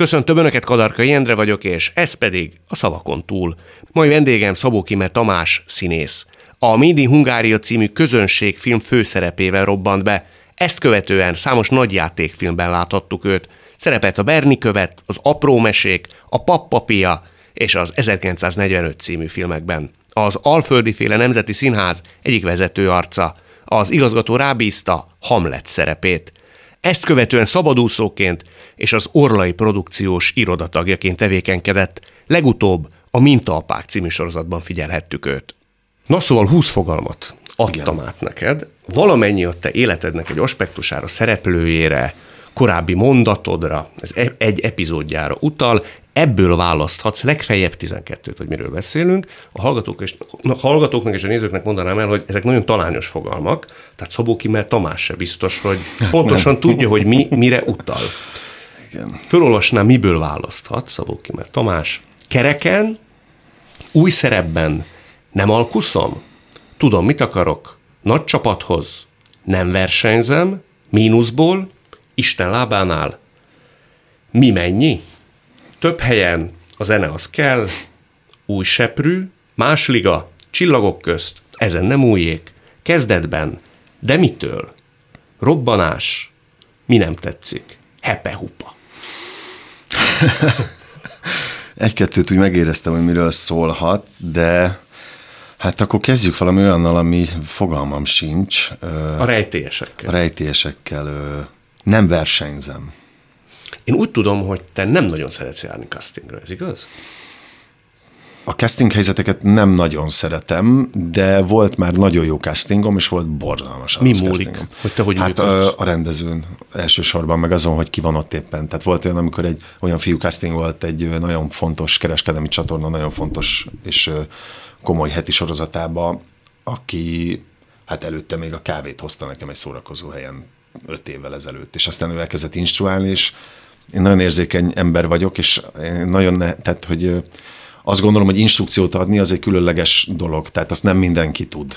Köszöntöm Önöket, Kadarka Jendre vagyok, és ez pedig a szavakon túl. Mai vendégem Szabó Kimer Tamás, színész. A Midi Hungária című közönségfilm főszerepével robbant be, ezt követően számos nagyjátékfilmben láthattuk őt. Szerepelt a Berni követ, az Apró mesék, a Pappapia és az 1945 című filmekben. Az Alföldi féle Nemzeti Színház egyik vezető arca. Az igazgató rábízta Hamlet szerepét. Ezt követően szabadúszóként és az Orlai produkciós irodatagjaként tevékenykedett, legutóbb a Mintaapák című sorozatban figyelhettük őt. Na szóval 20 fogalmat adtam Igen. át neked, valamennyi a te életednek egy aspektusára, szereplőjére, korábbi mondatodra, ez e- egy epizódjára utal, ebből választhatsz legfeljebb 12-t, hogy miről beszélünk. A hallgatók és, a hallgatóknak és a nézőknek mondanám el, hogy ezek nagyon talányos fogalmak, tehát Szabó mert Tamás se biztos, hogy pontosan Nem. tudja, hogy mi mire utal. Igen. Fölolvasnám, miből választhat Szabó mert Tamás. Kereken, új szerepben nem alkuszom, tudom, mit akarok, nagy csapathoz, nem versenyzem, mínuszból, Isten lábánál, mi mennyi? Több helyen a zene az kell, új seprű, más liga, csillagok közt, ezen nem újék, kezdetben, de mitől? Robbanás, mi nem tetszik? Hepe-hupa. Egy-kettőt úgy megéreztem, hogy miről szólhat, de hát akkor kezdjük valami olyannal, ami fogalmam sincs. A rejtélyesekkel. A rejtélyesekkel. Nem versenyzem. Én úgy tudom, hogy te nem nagyon szeretsz járni castingra, ez igaz? A casting helyzeteket nem nagyon szeretem, de volt már nagyon jó castingom, és volt borzalmas Mi múlik? Castingom. Hogy te hogy hát a, a, rendezőn elsősorban, meg azon, hogy ki van ott éppen. Tehát volt olyan, amikor egy olyan fiú casting volt egy nagyon fontos kereskedelmi csatorna, nagyon fontos és komoly heti sorozatába, aki hát előtte még a kávét hozta nekem egy szórakozó helyen öt évvel ezelőtt, és aztán ő elkezdett instruálni, és én nagyon érzékeny ember vagyok, és nagyon, ne, tehát, hogy azt gondolom, hogy instrukciót adni az egy különleges dolog, tehát azt nem mindenki tud.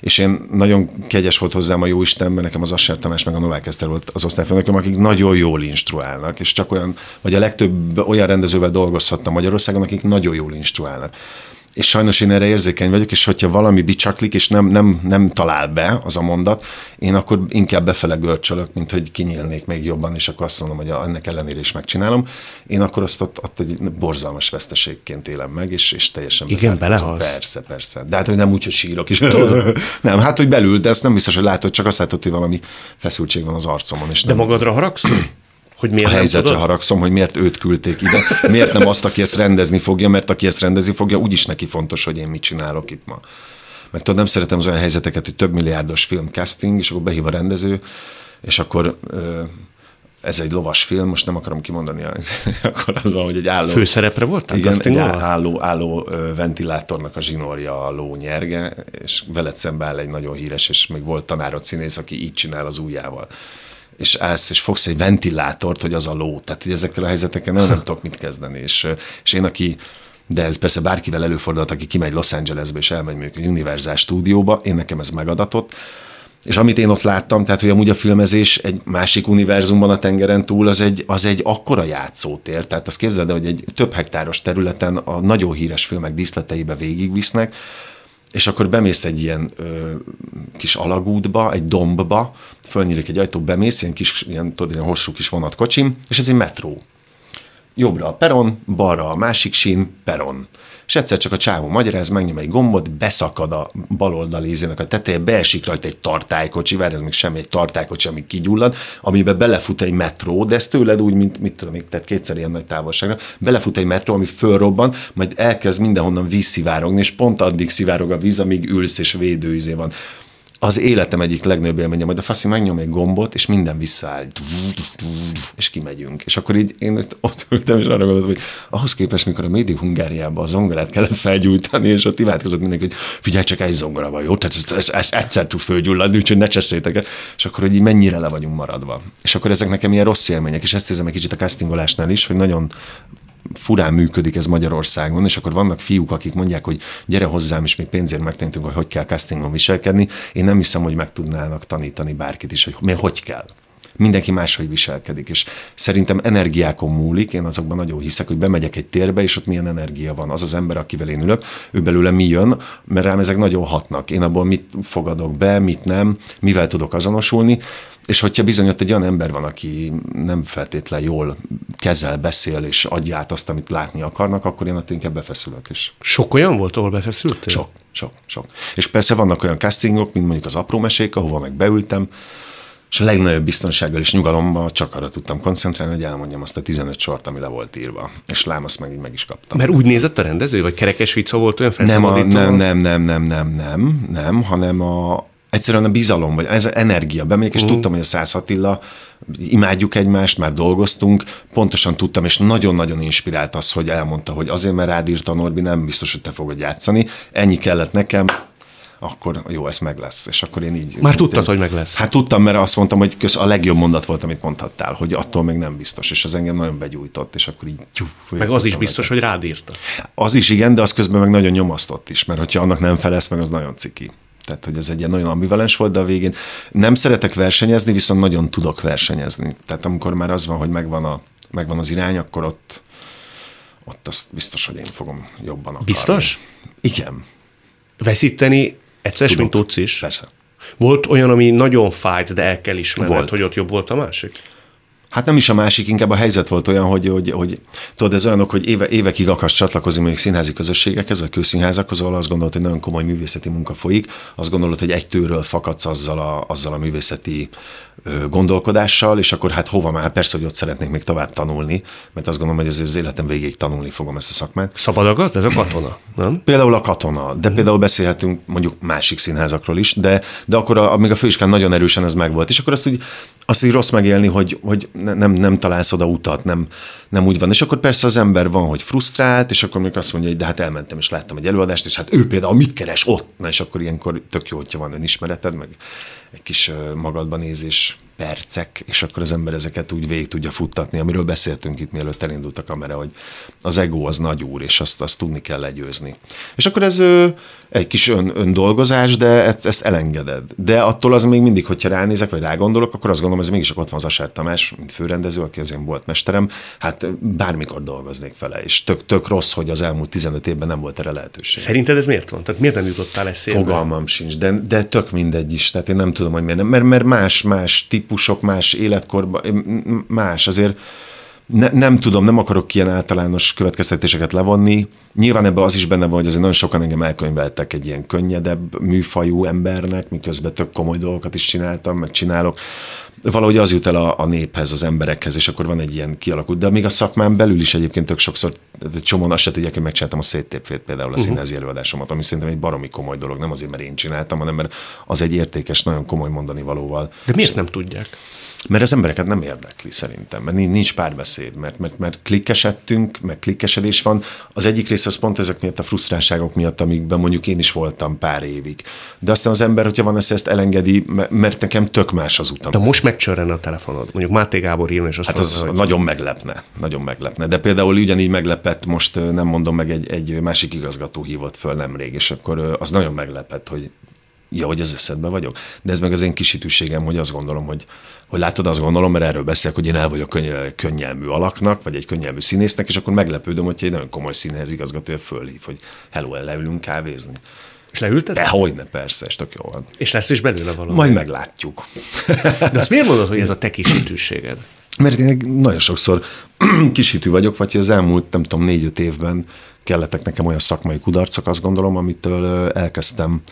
És én nagyon kegyes volt hozzám a jó Isten, mert nekem az Asser Tamás meg a Novák Eszter volt az osztályfőnököm, akik nagyon jól instruálnak, és csak olyan, vagy a legtöbb olyan rendezővel dolgozhattam Magyarországon, akik nagyon jól instruálnak és sajnos én erre érzékeny vagyok, és hogyha valami bicsaklik, és nem, nem, nem talál be az a mondat, én akkor inkább befele görcsölök, mint hogy kinyílnék még jobban, és akkor azt mondom, hogy ennek ellenére is megcsinálom. Én akkor azt ott, ott egy borzalmas veszteségként élem meg, és, és teljesen Igen, belehalsz. Persze, persze. De hát, hogy nem úgy, hogy sírok is. nem, hát, hogy belül, de ezt nem biztos, hogy látod, csak azt látod, hogy valami feszültség van az arcomon. És de nem magadra haragszol? Hogy miért a helyzetre tudod? haragszom, hogy miért őt küldték ide, miért nem azt, aki ezt rendezni fogja, mert aki ezt rendezni fogja, úgyis neki fontos, hogy én mit csinálok itt ma. Meg tudod, nem szeretem az olyan helyzeteket, hogy több milliárdos film casting, és akkor behív a rendező, és akkor ez egy lovas film, most nem akarom kimondani, akkor az van, hogy egy álló... Főszerepre volt? Igen, egy álló, álló ventilátornak a zsinórja a ló nyerge, és veled szembe áll egy nagyon híres, és még volt tanárod színész, aki így csinál az ujjával és állsz, és fogsz egy ventilátort, hogy az a ló. Tehát, hogy ezekkel a helyzetekkel nem, nem tudok mit kezdeni. És, és én, aki de ez persze bárkivel előfordult, aki kimegy Los Angelesbe és elmegy mondjuk egy Universal stúdióba, én nekem ez megadatott, és amit én ott láttam, tehát hogy amúgy a filmezés egy másik univerzumban a tengeren túl, az egy, az egy akkora játszótér. Tehát azt képzeld el, hogy egy több hektáros területen a nagyon híres filmek díszleteibe végigvisznek, és akkor bemész egy ilyen ö, kis alagútba, egy dombba, fölnyílik egy ajtó, bemész, ilyen kis, ilyen, tudod, ilyen hosszú kis vonatkocsim, és ez egy metró. Jobbra a peron, balra a másik sín, peron és egyszer csak a csávó magyaráz, megnyom egy gombot, beszakad a baloldali ízének a teteje, beesik rajta egy tartálykocsi, várj, ez még semmi, egy tartálykocsi, ami kigyullad, amiben belefut egy metró, de ez tőled úgy, mint mit tudom, tehát kétszer ilyen nagy távolságra, belefut egy metró, ami fölrobban, majd elkezd mindenhonnan víz szivárogni, és pont addig szivárog a víz, amíg ülsz és védőizé van az életem egyik legnagyobb élménye, majd a faszi megnyom egy gombot, és minden visszaáll, és kimegyünk. És akkor így én ott ültem, és arra gondoltam, hogy ahhoz képest, mikor a Médi Hungáriában a zongorát kellett felgyújtani, és ott imádkozott mindenki, hogy figyelj csak, egy zongora van, jó? Tehát ez, ez, ez egyszer tud fölgyulladni, úgyhogy ne cseszétek el. És akkor, hogy így mennyire le vagyunk maradva. És akkor ezek nekem ilyen rossz élmények, és ezt érzem egy kicsit a castingolásnál is, hogy nagyon furán működik ez Magyarországon, és akkor vannak fiúk, akik mondják, hogy gyere hozzám, és még pénzért megtanítunk, hogy hogy kell castingon viselkedni. Én nem hiszem, hogy meg tudnának tanítani bárkit is, hogy mi hogy kell. mindenki máshogy viselkedik, és szerintem energiákon múlik, én azokban nagyon hiszek, hogy bemegyek egy térbe, és ott milyen energia van. Az az ember, akivel én ülök, ő belőle mi jön, mert rám ezek nagyon hatnak. Én abból mit fogadok be, mit nem, mivel tudok azonosulni, és hogyha bizony ott egy olyan ember van, aki nem feltétlen jól kezel, beszél, és adja át azt, amit látni akarnak, akkor én ott inkább befeszülök. És Sok olyan volt, ahol befeszültél? sok, sok, sok. És persze vannak olyan castingok, mint mondjuk az apró mesék, ahova meg beültem, és a legnagyobb biztonsággal és nyugalommal csak arra tudtam koncentrálni, hogy elmondjam azt a 15 sort, ami le volt írva. És lám, azt meg így meg is kaptam. Mert úgy nézett a rendező, vagy kerekes vicca volt olyan nem, a, nem, nem, nem, nem, nem, nem, nem, hanem a, egyszerűen a bizalom, vagy ez energia. Bemegyek, és uh-huh. tudtam, hogy a Szász Attila, imádjuk egymást, már dolgoztunk, pontosan tudtam, és nagyon-nagyon inspirált az, hogy elmondta, hogy azért, mert rád írta Norbi, nem biztos, hogy te fogod játszani. Ennyi kellett nekem, akkor jó, ez meg lesz. És akkor én így... Már tudtad, hogy meg lesz. Hát tudtam, mert azt mondtam, hogy köz, a legjobb mondat volt, amit mondhattál, hogy attól még nem biztos, és ez engem nagyon begyújtott, és akkor így... Tyú, Meg az is biztos, hogy rád írta. Az is igen, de az közben meg nagyon nyomasztott is, mert hogyha annak nem felesz meg, az nagyon ciki. Tehát, hogy ez egy ilyen nagyon ambivalens volt, de a végén nem szeretek versenyezni, viszont nagyon tudok versenyezni. Tehát amikor már az van, hogy megvan, a, megvan az irány, akkor ott, ott azt biztos, hogy én fogom jobban akarni. Biztos? Igen, Veszíteni egyszer, Tudok. mint tudsz is. persze. Volt olyan, ami nagyon fájt, de el kell ismerned, Volt. hogy ott jobb volt a másik? Hát nem is a másik, inkább a helyzet volt olyan, hogy, hogy, hogy tudod, ez olyanok, hogy éve, évekig akarsz csatlakozni mondjuk színházi közösségekhez, vagy kőszínházakhoz, ahol azt gondolod, hogy nagyon komoly művészeti munka folyik, azt gondolod, hogy egy tőről fakadsz azzal a, azzal a művészeti gondolkodással, és akkor hát hova már? Persze, hogy ott szeretnék még tovább tanulni, mert azt gondolom, hogy azért az életem végéig tanulni fogom ezt a szakmát. Szabad a gazd? Ez a katona, nem? Például a katona, de például beszélhetünk mondjuk másik színházakról is, de, de akkor a, még a főiskán nagyon erősen ez megvolt, és akkor azt úgy, azt így rossz megélni, hogy, hogy ne- nem, nem találsz oda utat, nem, nem úgy van. És akkor persze az ember van, hogy frusztrált, és akkor még azt mondja, hogy de hát elmentem, és láttam egy előadást, és hát ő például mit keres ott? Na, és akkor ilyenkor tök jó, hogyha van önismereted, meg egy kis ö, magadba nézés percek, és akkor az ember ezeket úgy végig tudja futtatni, amiről beszéltünk itt, mielőtt elindult a kamera, hogy az ego az nagy úr, és azt, azt tudni kell legyőzni. És akkor ez egy kis ön, öndolgozás, de ezt, ezt elengeded. De attól az még mindig, hogyha ránézek, vagy rágondolok, akkor azt gondolom, ez mégis ott van az Asár Tamás, mint főrendező, aki az én volt mesterem, hát bármikor dolgoznék vele, és tök, tök rossz, hogy az elmúlt 15 évben nem volt erre lehetőség. Szerinted ez miért van? Tehát miért nem jutottál eszébe? Fogalmam sincs, de, de tök mindegy is. Tehát én nem tudom, hogy miért nem. Mert, mert más, más típusok, más életkorban, más. Azért ne, nem tudom, nem akarok ilyen általános következtetéseket levonni. Nyilván ebben az is benne van, hogy azért nagyon sokan engem elkönyveltek egy ilyen könnyedebb műfajú embernek, miközben tök komoly dolgokat is csináltam, meg csinálok. Valahogy az jut el a, a néphez, az emberekhez, és akkor van egy ilyen kialakult. De még a szakmán belül is egyébként tök sokszor, csomóan azt se tudják, hogy megcsináltam a széttépfét például a uh-huh. színházi előadásomat, ami szerintem egy baromi komoly dolog, nem azért, mert én csináltam, hanem mert az egy értékes, nagyon komoly mondani valóval. De miért nem tudják? Mert az embereket nem érdekli szerintem, mert nincs- párbeszéd, mert, mert, mert klikkesedtünk, meg klikkesedés van. Az egyik része az pont ezek miatt a frusztrálságok miatt, amikben mondjuk én is voltam pár évig. De aztán az ember, hogyha van ezt, ezt elengedi, me- mert nekem tök más az utam. De most megcsörren a telefonod. Mondjuk Máté Gábor írna, és azt Hát az mondja, hogy nagyon meglepne, nagyon meglepne. De például ugyanígy meglepett, most nem mondom meg, egy, egy másik igazgató hívott föl nemrég, és akkor az nagyon meglepett, hogy ja, hogy az eszedbe vagyok. De ez meg az én kisítőségem, hogy azt gondolom, hogy, hogy látod, azt gondolom, mert erről beszélek, hogy én el vagyok könny- könnyelmű alaknak, vagy egy könnyelmű színésznek, és akkor meglepődöm, hogy egy nagyon komoly színház igazgatója fölhív, hogy hello, el leülünk kávézni. és leülted? De hogyne, persze, és tök jó van. És lesz is belőle valami. Majd meglátjuk. De azt miért mondod, hogy ez a te kisítőséged? Mert én nagyon sokszor kisítő vagyok, vagy hogy az elmúlt, nem tudom, négy-öt évben kellettek nekem olyan szakmai kudarcok, azt gondolom, amitől elkezdtem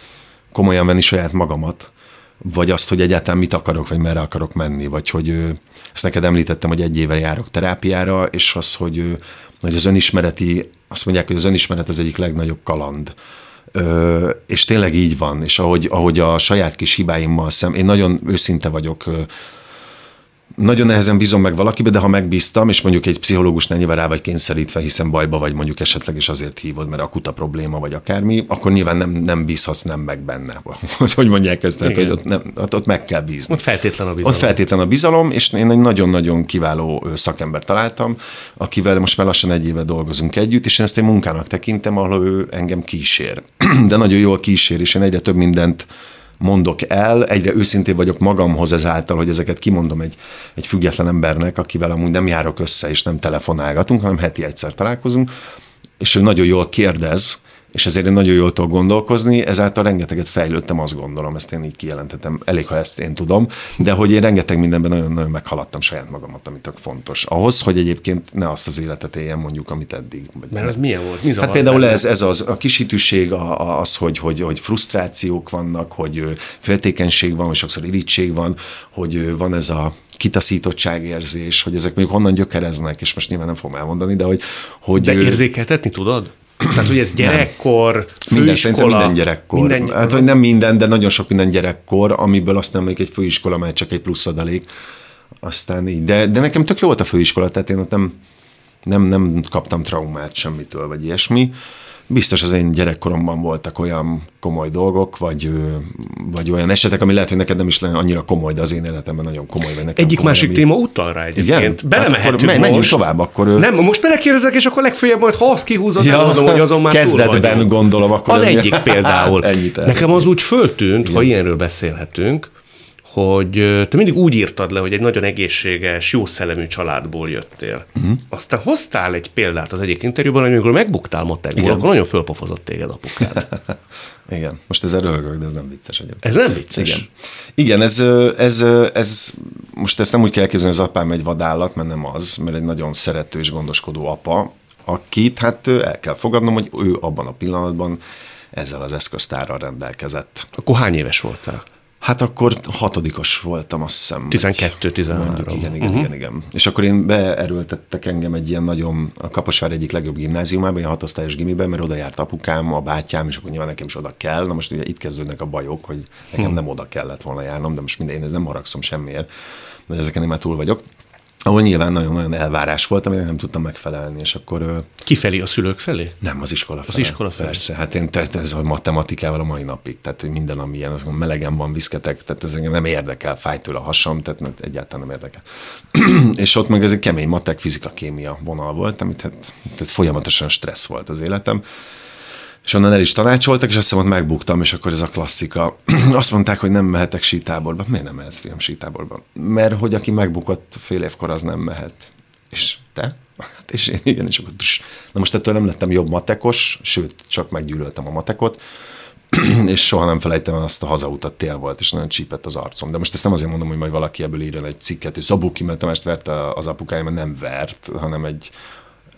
komolyan venni saját magamat, vagy azt, hogy egyáltalán mit akarok, vagy merre akarok menni, vagy hogy ezt neked említettem, hogy egy éve járok terápiára, és az, hogy, hogy az önismereti, azt mondják, hogy az önismeret az egyik legnagyobb kaland. Ö, és tényleg így van, és ahogy, ahogy a saját kis hibáimmal szem, én nagyon őszinte vagyok, nagyon nehezen bízom meg valakibe, de ha megbíztam, és mondjuk egy pszichológusnál nyilván rá vagy kényszerítve, hiszen bajba vagy mondjuk esetleg is azért hívod, mert akuta probléma vagy akármi, akkor nyilván nem, nem bízhatsz nem meg benne. Hogy, hogy mondják ezt, tehát, hogy ott, nem, ott, ott meg kell bízni. Ott feltétlen a bizalom. Ott feltétlen a bizalom, és én egy nagyon-nagyon kiváló szakember találtam, akivel most már lassan egy éve dolgozunk együtt, és én ezt egy munkának tekintem, ahol ő engem kísér. De nagyon jól kísér, és én egyre több mindent mondok el, egyre őszintén vagyok magamhoz ezáltal, hogy ezeket kimondom egy, egy független embernek, akivel amúgy nem járok össze, és nem telefonálgatunk, hanem heti egyszer találkozunk, és ő nagyon jól kérdez, és ezért én nagyon jól tudok gondolkozni, ezáltal rengeteget fejlődtem, azt gondolom, ezt én így kijelentettem, elég, ha ezt én tudom, de hogy én rengeteg mindenben nagyon-nagyon meghaladtam saját magamat, ami tök fontos. Ahhoz, hogy egyébként ne azt az életet éljen mondjuk, amit eddig. Vagy Mert ez milyen volt? Mi hát például ez, ez az, a kisítőség, az, hogy, hogy, hogy frusztrációk vannak, hogy féltékenység van, hogy sokszor irítség van, hogy van ez a kitaszítottságérzés, hogy ezek mondjuk honnan gyökereznek, és most nyilván nem fogom elmondani, de hogy... hogy de érzékeltetni tudod? Tehát, hogy ez gyerekkor, nem. főiskola... Minden, szerintem minden gyerekkor. Minden, hát, vagy nem minden, de nagyon sok minden gyerekkor, amiből aztán még egy főiskola, mert csak egy plusz adalék. Aztán így. De, de nekem tök jó volt a főiskola, tehát én ott nem, nem, nem kaptam traumát semmitől, vagy ilyesmi biztos az én gyerekkoromban voltak olyan komoly dolgok, vagy, vagy olyan esetek, ami lehet, hogy neked nem is lenne annyira komoly, de az én életemben nagyon komoly. Vagy nekem Egyik komoly, másik ami... téma utal rá egyébként. Igen? Belemehetünk hát menjünk most. tovább, akkor... Nem, most belekérdezek, és akkor legfeljebb majd, ha azt kihúzod, ja, mondom, hogy azon már Kezdetben gondolom, akkor... Az egyik például. Nekem az úgy föltűnt, Igen. ha ilyenről beszélhetünk, hogy te mindig úgy írtad le, hogy egy nagyon egészséges, jó szellemű családból jöttél. Uh-huh. Aztán hoztál egy példát az egyik interjúban, hogy amikor megbuktál matekból, akkor nagyon fölpofozott téged apukád. Igen, most ez röhögök, de ez nem vicces egyébként. Ez nem vicces? Igen, Igen ez, ez, ez, most ezt nem úgy kell elképzelni, az apám egy vadállat, mert nem az, mert egy nagyon szerető és gondoskodó apa, akit hát el kell fogadnom, hogy ő abban a pillanatban ezzel az eszköztárral rendelkezett. Akkor hány éves voltál? Hát akkor hatodikos voltam, azt hiszem. 12 13 Mondjuk, igen, igen, uh-huh. igen, igen. És akkor én beerőltettek engem egy ilyen nagyon, a Kaposvár egyik legjobb gimnáziumában, ilyen hatosztályos gimiben, mert oda járt apukám, a bátyám, és akkor nyilván nekem is oda kell. Na most ugye itt kezdődnek a bajok, hogy nekem uh-huh. nem oda kellett volna járnom, de most minden, én ez nem haragszom semmiért, mert ezeken én már túl vagyok ahol nyilván nagyon-nagyon elvárás volt, aminek nem tudtam megfelelni, és akkor... Kifelé a szülők felé? Nem, az iskola felé. Az iskola felé. Persze, hát én tehát ez a matematikával a mai napig, tehát hogy minden, ami ilyen, az melegen van, viszketek, tehát ez engem nem érdekel, fáj tőle a hasam, tehát egyáltalán nem érdekel. és ott meg ez egy kemény matek, fizika, kémia vonal volt, amit hát, tehát folyamatosan stressz volt az életem és onnan el is tanácsoltak, és azt ott megbuktam, és akkor ez a klasszika. azt mondták, hogy nem mehetek sítáborba. Miért nem ez film sítáborba? Mert hogy aki megbukott fél évkor, az nem mehet. És te? Hát és én igen, és akkor Na most ettől nem lettem jobb matekos, sőt, csak meggyűlöltem a matekot, és soha nem felejtem el azt a hazautat, tél volt, és nagyon csípett az arcom. De most ezt nem azért mondom, hogy majd valaki ebből írjon egy cikket, hogy Szabó Kimmel Tamást verte az apukája, mert nem vert, hanem egy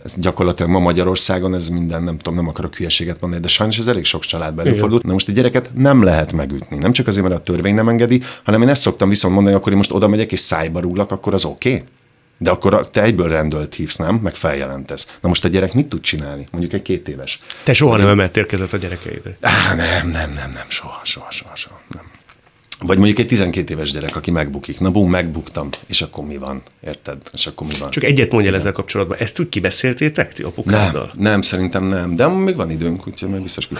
ez gyakorlatilag ma Magyarországon ez minden, nem tudom, nem akarok hülyeséget mondani, de sajnos ez elég sok családban előfordult. Na most egy gyereket nem lehet megütni. Nem csak azért, mert a törvény nem engedi, hanem én ezt szoktam viszont mondani, akkor én most oda megyek és szájba rúglak, akkor az oké. Okay? De akkor te egyből rendőrt hívsz, nem? Meg feljelentesz. Na most a gyerek mit tud csinálni? Mondjuk egy két éves. Te soha nem emeltél kezet a gyerekeidre? Á, nem, nem, nem, nem, soha, soha, soha, soha. Nem. Vagy mondjuk egy 12 éves gyerek, aki megbukik. Na bum, megbuktam. És akkor mi van? Érted? És akkor mi van? Csak egyet mondja ezzel kapcsolatban. Ezt úgy kibeszéltétek ti apukáddal? Nem, nem, szerintem nem. De még van időnk, úgyhogy meg biztos ki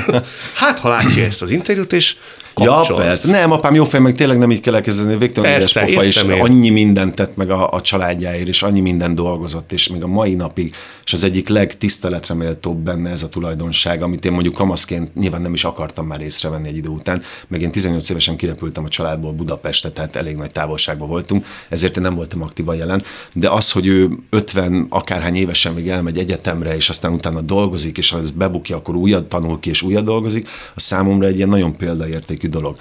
Hát, ha látja ezt az interjút, és kapcsol. Ja, persze. Nem, apám jó fej, meg tényleg nem így kell elkezdeni. Végtelen édes pofa, és én. annyi mindent tett meg a, a családjáért, és annyi minden dolgozott, és még a mai napig, és az egyik legtiszteletre méltóbb benne ez a tulajdonság, amit én mondjuk kamaszként nyilván nem is akartam már észrevenni egy idő után, meg én 18 évesen kirepültem a családból Budapestre, tehát elég nagy távolságban voltunk, ezért én nem voltam aktívan jelen, de az, hogy ő 50 akárhány évesen még elmegy egyetemre, és aztán utána dolgozik, és ha ez bebukja, akkor újat tanul ki, és újat dolgozik, a számomra egy ilyen nagyon példaértékű dolog.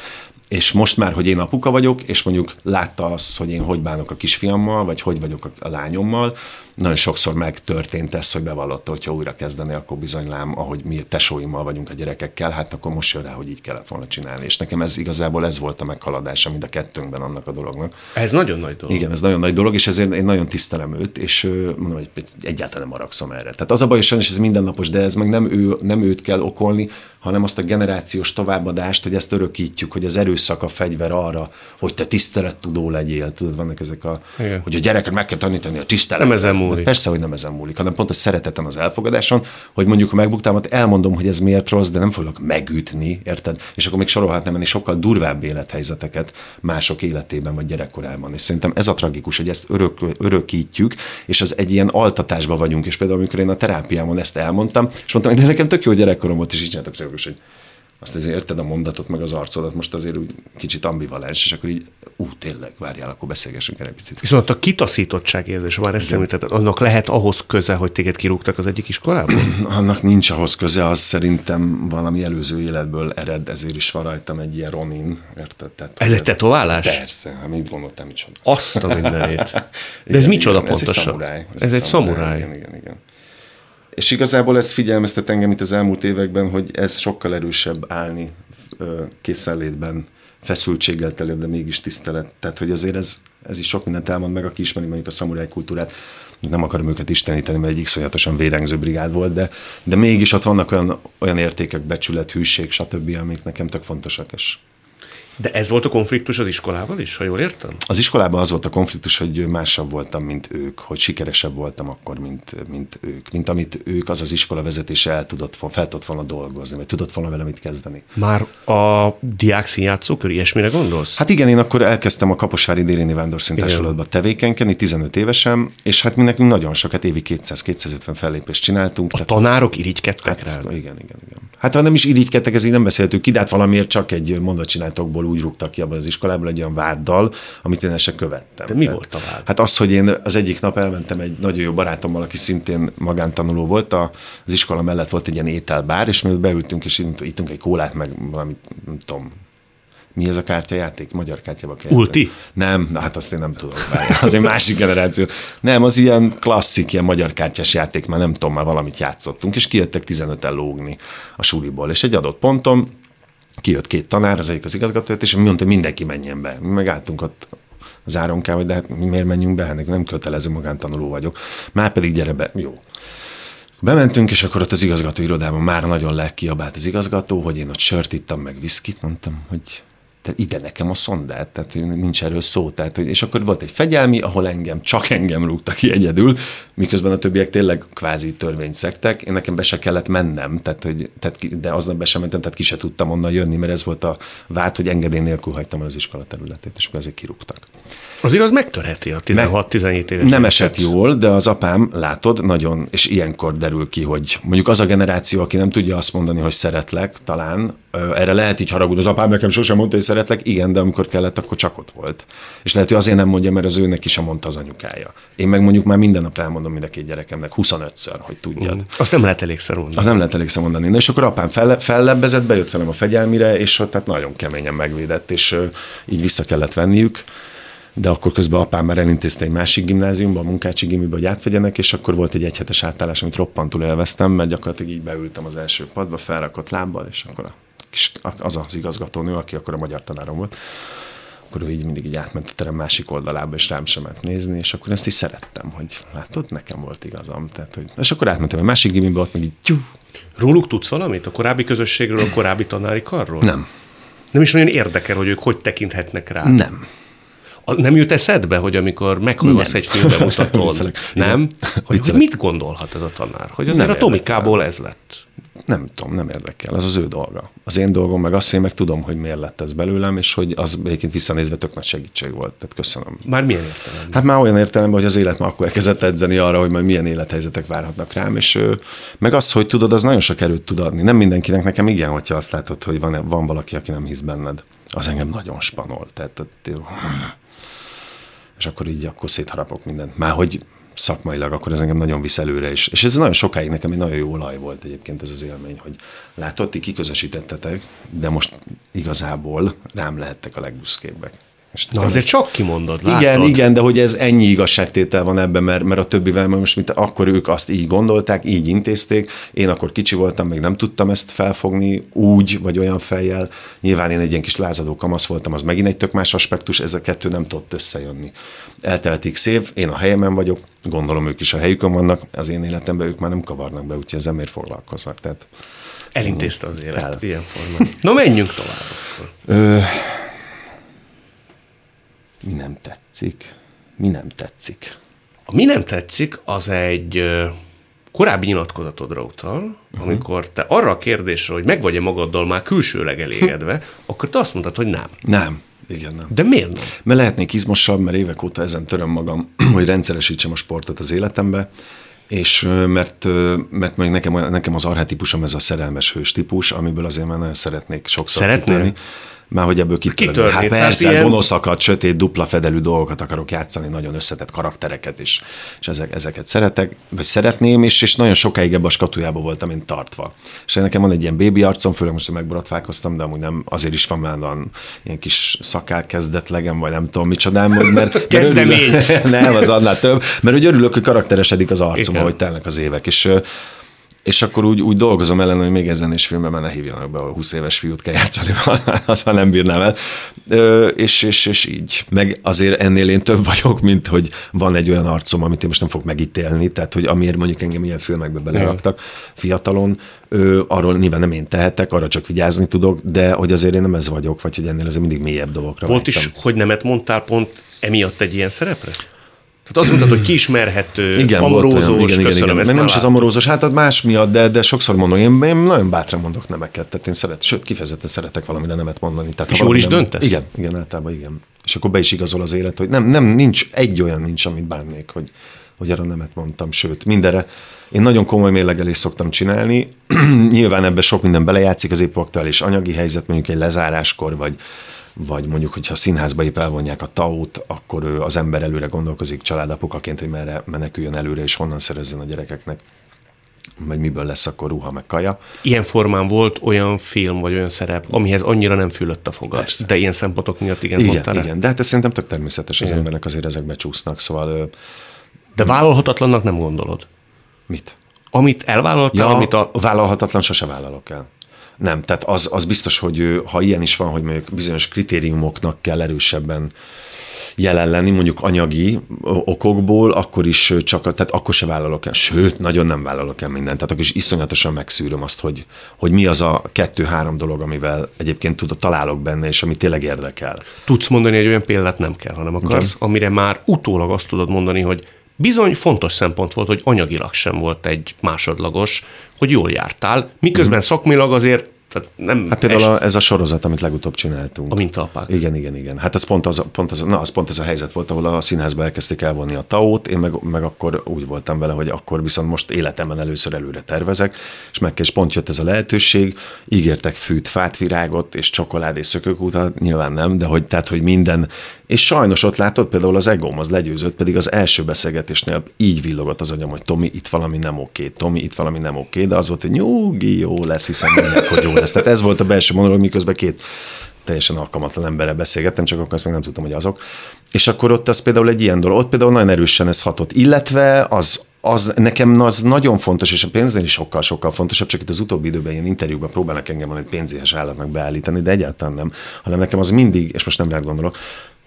És most már, hogy én apuka vagyok, és mondjuk látta azt, hogy én hogy bánok a kisfiammal, vagy hogy vagyok a lányommal, nagyon sokszor megtörtént ez, hogy bevallotta, hogyha újra kezdeni, akkor bizony lám, ahogy mi tesóimmal vagyunk a gyerekekkel, hát akkor most jön rá, hogy így kellett volna csinálni. És nekem ez igazából ez volt a meghaladása mind a kettőnkben annak a dolognak. Ez nagyon nagy dolog. Igen, ez nagyon nagy dolog, és ezért én nagyon tisztelem őt, és mondom, hogy egyáltalán nem maragszom erre. Tehát az a baj, hogy ez mindennapos, de ez meg nem, ő, nem őt kell okolni, hanem azt a generációs továbbadást, hogy ezt örökítjük, hogy az erőszak a fegyver arra, hogy te tisztelettudó legyél. Tudod, vannak ezek a, Igen. hogy a gyereket meg kell tanítani a tiszteletet. Nem ezen múlik. Persze, hogy nem ezen múlik, hanem pont a szereteten az elfogadáson, hogy mondjuk a megbuktámat elmondom, hogy ez miért rossz, de nem fogok megütni, érted? És akkor még sorolhatnám enni sokkal durvább élethelyzeteket mások életében vagy gyerekkorában. És szerintem ez a tragikus, hogy ezt örök, örökítjük, és az egy ilyen altatásban vagyunk. És például, amikor én a terápiámon ezt elmondtam, és mondtam, de nekem tök jó gyerekkorom volt, így csináltak hogy azt azért érted a mondatot, meg az arcodat, most azért úgy kicsit ambivalens, és akkor így, ú, tényleg, várjál, akkor beszélgessünk egy picit. Viszont a kitaszítottság érzés, már ezt említetted, annak lehet ahhoz köze, hogy téged kirúgtak az egyik iskolából? Annak nincs ahhoz köze, az szerintem valami előző életből ered, ezért is van rajtam egy ilyen Ronin, érted? Tehát, Ez egy tetoválás? Persze, hát mit gondoltam, micsoda. Azt a mindenét. De ez Igen, micsoda igen, pontosan? Ez egy szamuráj. Ez egy szamuráj. Igen, igen, igen. És igazából ez figyelmeztet engem itt az elmúlt években, hogy ez sokkal erősebb állni készenlétben, feszültséggel teli, de mégis tisztelet. Tehát, hogy azért ez, ez is sok mindent elmond meg, aki ismeri mondjuk a szamuráj kultúrát. Nem akarom őket isteníteni, mert egy iszonyatosan vérengző brigád volt, de, de mégis ott vannak olyan, olyan értékek, becsület, hűség, stb., amik nekem tök fontosak, és De ez volt a konfliktus az iskolával is, ha jól értem? Az iskolában az volt a konfliktus, hogy másabb voltam, mint ők, hogy sikeresebb voltam akkor, mint, mint ők. Mint amit ők, az az iskola vezetése el tudott, fel tudott volna dolgozni, vagy tudott volna vele mit kezdeni. Már a diák színjátszókör, ilyesmire gondolsz? Hát igen, én akkor elkezdtem a Kaposvári Déléni Vándorszíntársulatba tevékenykedni, 15 évesen, és hát mi nekünk nagyon sokat, évi 200-250 fellépést csináltunk. A tanárok irigykedtek rá? Hát, igen, igen, igen. Hát ha nem is irigykedtek, ez így nem beszéltük ki, de hát valamiért csak egy mondatcsináltokból úgy rúgtak ki abban az iskolából egy olyan váddal, amit én se követtem. De mi volt a vád? Hát az, hogy én az egyik nap elmentem egy nagyon jó barátommal, aki szintén magántanuló volt, a, az iskola mellett volt egy ilyen ételbár, és mi beültünk, és itt- ittunk egy kólát, meg valami, nem tudom, mi ez a kártyajáték? Magyar kártyába kell Ulti? játszani. Nem, na hát azt én nem tudom. Az egy másik generáció. Nem, az ilyen klasszik, ilyen magyar kártyás játék, már nem tudom, már valamit játszottunk, és kijöttek 15-en lógni a suliból. És egy adott ponton kijött két tanár, az egyik az igazgató, és mi mondta, hogy mindenki menjen be. Mi megálltunk ott az áronkával, de hát mi miért menjünk be? Hát nem kötelező magántanuló vagyok. Már pedig gyere be. Jó. Bementünk, és akkor ott az igazgató irodában már nagyon legkiabált az igazgató, hogy én ott sört ittam, meg viszkit, mondtam, hogy te ide nekem a szondát, tehát hogy nincs erről szó. Tehát, hogy, és akkor volt egy fegyelmi, ahol engem, csak engem rúgtak ki egyedül, miközben a többiek tényleg kvázi törvényt szektek. Én nekem be se kellett mennem, tehát, hogy, tehát, de aznap be sem mentem, tehát ki se tudtam onnan jönni, mert ez volt a vád, hogy engedély nélkül hagytam el az iskola területét, és akkor ezért kirúgtak. Az megtörheti a 16-17 éves. Nem esett jól, de az apám, látod, nagyon, és ilyenkor derül ki, hogy mondjuk az a generáció, aki nem tudja azt mondani, hogy szeretlek, talán, erre lehet így haragudni, az apám nekem sosem mondta, hogy szeretlek, igen, de amikor kellett, akkor csak ott volt. És lehet, hogy azért nem mondja, mert az őnek is sem mondta az anyukája. Én meg mondjuk már minden nap elmondom mind a két gyerekemnek 25-ször, hogy tudjad. Azt nem lehet elégszer mondani. Az nem lehet elégszer mondani. Na, és akkor apám felle, fellebbezett, bejött velem a fegyelmire, és tehát nagyon keményen megvédett, és így vissza kellett venniük. De akkor közben apám már elintézte egy másik gimnáziumba, a munkácsi gimibe, hogy átvegyenek, és akkor volt egy egyhetes átállás, amit roppantul élveztem, mert gyakorlatilag így beültem az első padba, felrakott lábbal, és akkor a kis, az az igazgatónő, aki akkor a magyar tanárom volt, akkor ő így mindig így átment a terem másik oldalába, és rám sem ment nézni, és akkor ezt is szerettem, hogy látod, nekem volt igazam. Tehát, hogy, és akkor átmentem egy másik gimibe, ott meg így tyú, Róluk tudsz valamit? A korábbi közösségről, a korábbi tanári karról? nem, Nem is nagyon érdekel, hogy ők hogy tekinthetnek rá. nem. A- Nem jut eszedbe, hogy amikor meghallgasz Nem. egy filmbemutatón, nem? Hogy, hogy mit gondolhat ez a tanár? Hogy azért Nem a Tomikából ez lett. Nem tudom, nem érdekel, az az ő dolga. Az én dolgom meg azt, én meg tudom, hogy miért lett ez belőlem, és hogy az egyébként visszanézve tök nagy segítség volt. Tehát köszönöm. Már milyen értelemben? Hát már olyan értelemben, hogy az élet már akkor elkezdett edzeni arra, hogy majd milyen élethelyzetek várhatnak rám, és meg az, hogy tudod, az nagyon sok erőt tud adni. Nem mindenkinek, nekem igen, hogyha azt látod, hogy van, van valaki, aki nem hisz benned. Az engem nagyon spanol. Tehát, ott, és akkor így akkor szétharapok mindent. Már hogy szakmailag, akkor ez engem nagyon visz előre is. És ez nagyon sokáig nekem egy nagyon jó olaj volt egyébként ez az élmény, hogy látod, ti kiközösítettetek, de most igazából rám lehettek a legbüszkébbek. És Na azért ez- csak kimondod, látod? igen, igen, de hogy ez ennyi igazságtétel van ebben, mert, mert a többivel mert most mint akkor ők azt így gondolták, így intézték, én akkor kicsi voltam, még nem tudtam ezt felfogni úgy, vagy olyan fejjel. Nyilván én egy ilyen kis lázadó kamasz voltam, az megint egy tök más aspektus, ez a kettő nem tudott összejönni. Elteltik szév, én a helyemen vagyok, gondolom ők is a helyükön vannak, az én életemben ők már nem kavarnak be, úgyhogy ezzel miért foglalkoznak. Tehát Elintézte az élet El. ilyen formán. Na menjünk tovább. Ö, mi nem tetszik? Mi nem tetszik? A mi nem tetszik, az egy korábbi nyilatkozatodra utal, uh-huh. amikor te arra a kérdésre, hogy meg vagy-e magaddal már külsőleg elégedve, akkor te azt mondtad, hogy nem. Nem. Igen, nem. De miért nem? Mert lehetnék izmosabb, mert évek óta ezen töröm magam, hogy rendszeresítsem a sportot az életembe, és mert, mert meg nekem, nekem az arhetikusom ez a szerelmes hős típus, amiből azért már nagyon szeretnék sokszor Szeretnél? kitörni. Már hogy ebből kitörni. Kitörni, Hát persze, ilyen- gonoszakat, sötét, dupla fedelű dolgokat akarok játszani, nagyon összetett karaktereket is, és ezek, ezeket szeretek, vagy szeretném, és, és nagyon sokáig ebbe a skatujába voltam én tartva. És nekem van egy ilyen bébi arcom, főleg most, hogy megborotválkoztam, de amúgy nem, azért is van már olyan ilyen kis szakál kezdetlegem, vagy nem tudom micsodám, hogy mert, Kezdemény. nem, az annál több, mert úgy örülök, hogy karakteresedik az arcom, Igen. ahogy telnek az évek, és és akkor úgy, úgy dolgozom ellen, hogy még ezen is filmben ne hívjanak be, ahol 20 éves fiút kell játszani, azt már nem bírnám el. Ö, és, és, és így. Meg azért ennél én több vagyok, mint hogy van egy olyan arcom, amit én most nem fogok megítélni, tehát hogy amiért mondjuk engem ilyen filmekbe beleraktak fiatalon, ö, arról nyilván nem én tehetek, arra csak vigyázni tudok, de hogy azért én nem ez vagyok, vagy hogy ennél azért mindig mélyebb dolgokra Volt is, vágytam. hogy nemet mondtál pont emiatt egy ilyen szerepre? Tehát azt mondtad, hogy kiismerhető, Igen, volt amorózós, olyan, igen, igen, igen. Meg nem is az amorózós, hát más miatt, de, de sokszor mondom, én, én nagyon bátran mondok nemeket, tehát én szeret, sőt, kifejezetten szeretek valamire nemet mondani. Tehát, És jól is nem- döntesz? Igen, igen, általában igen. És akkor be is igazol az élet, hogy nem, nem, nincs, egy olyan nincs, amit bánnék, hogy, hogy arra nemet mondtam, sőt, mindenre. Én nagyon komoly mérlegelést szoktam csinálni. Nyilván ebbe sok minden belejátszik, az épp aktuális anyagi helyzet, mondjuk egy lezáráskor, vagy, vagy mondjuk, hogyha színházba épp elvonják a taut, akkor ő, az ember előre gondolkozik családapukaként, hogy merre meneküljön előre, és honnan szerezzen a gyerekeknek, vagy miből lesz akkor ruha, meg kaja. Ilyen formán volt olyan film, vagy olyan szerep, amihez annyira nem fülött a fogad. Persze. De ilyen szempontok miatt igen, Igen, mondtál igen, de hát ez szerintem tök természetes, az embernek azért ezek becsúsznak, szóval De vállalhatatlannak nem gondolod. mit? Amit elvállaltál, Ja, amit a... vállalhatatlan sose vállalok el. Nem, tehát az, az biztos, hogy ha ilyen is van, hogy mondjuk bizonyos kritériumoknak kell erősebben jelen lenni, mondjuk anyagi okokból, akkor is csak, tehát akkor se vállalok el, sőt, nagyon nem vállalok el mindent, tehát akkor is iszonyatosan megszűröm azt, hogy, hogy mi az a kettő-három dolog, amivel egyébként tudod, találok benne, és ami tényleg érdekel. Tudsz mondani egy olyan példát, nem kell, hanem akarsz, igen. amire már utólag azt tudod mondani, hogy bizony fontos szempont volt, hogy anyagilag sem volt egy másodlagos, hogy jól jártál, miközben szakmilag azért tehát nem. Hát például a, ez a sorozat, amit legutóbb csináltunk. a mintaapák. Igen, igen, igen. Hát ez pont az, pont az, na, az pont ez a helyzet volt, ahol a színházba elkezdték elvonni a taót, én meg, meg akkor úgy voltam vele, hogy akkor viszont most életemben először előre tervezek, és meg és pont jött ez a lehetőség, ígértek fűt, fát, virágot, és csokolád és szökőkútat, nyilván nem, de hogy, tehát, hogy minden, és sajnos ott látod, például az egóm az legyőzött, pedig az első beszélgetésnél így villogott az agyam, hogy Tomi, itt valami nem oké, Tomi, itt valami nem oké, de az volt, hogy nyugi, jó lesz, hiszen mindenek, hogy jó lesz. Tehát ez volt a belső monológ, miközben két teljesen alkalmatlan emberrel beszélgettem, csak akkor azt még nem tudtam, hogy azok. És akkor ott az például egy ilyen dolog, ott például nagyon erősen ez hatott. Illetve az, az nekem az nagyon fontos, és a pénznél is sokkal-sokkal fontosabb, csak itt az utóbbi időben ilyen interjúban próbálnak engem egy pénzéhes állatnak beállítani, de egyáltalán nem, hanem nekem az mindig, és most nem rád gondolok,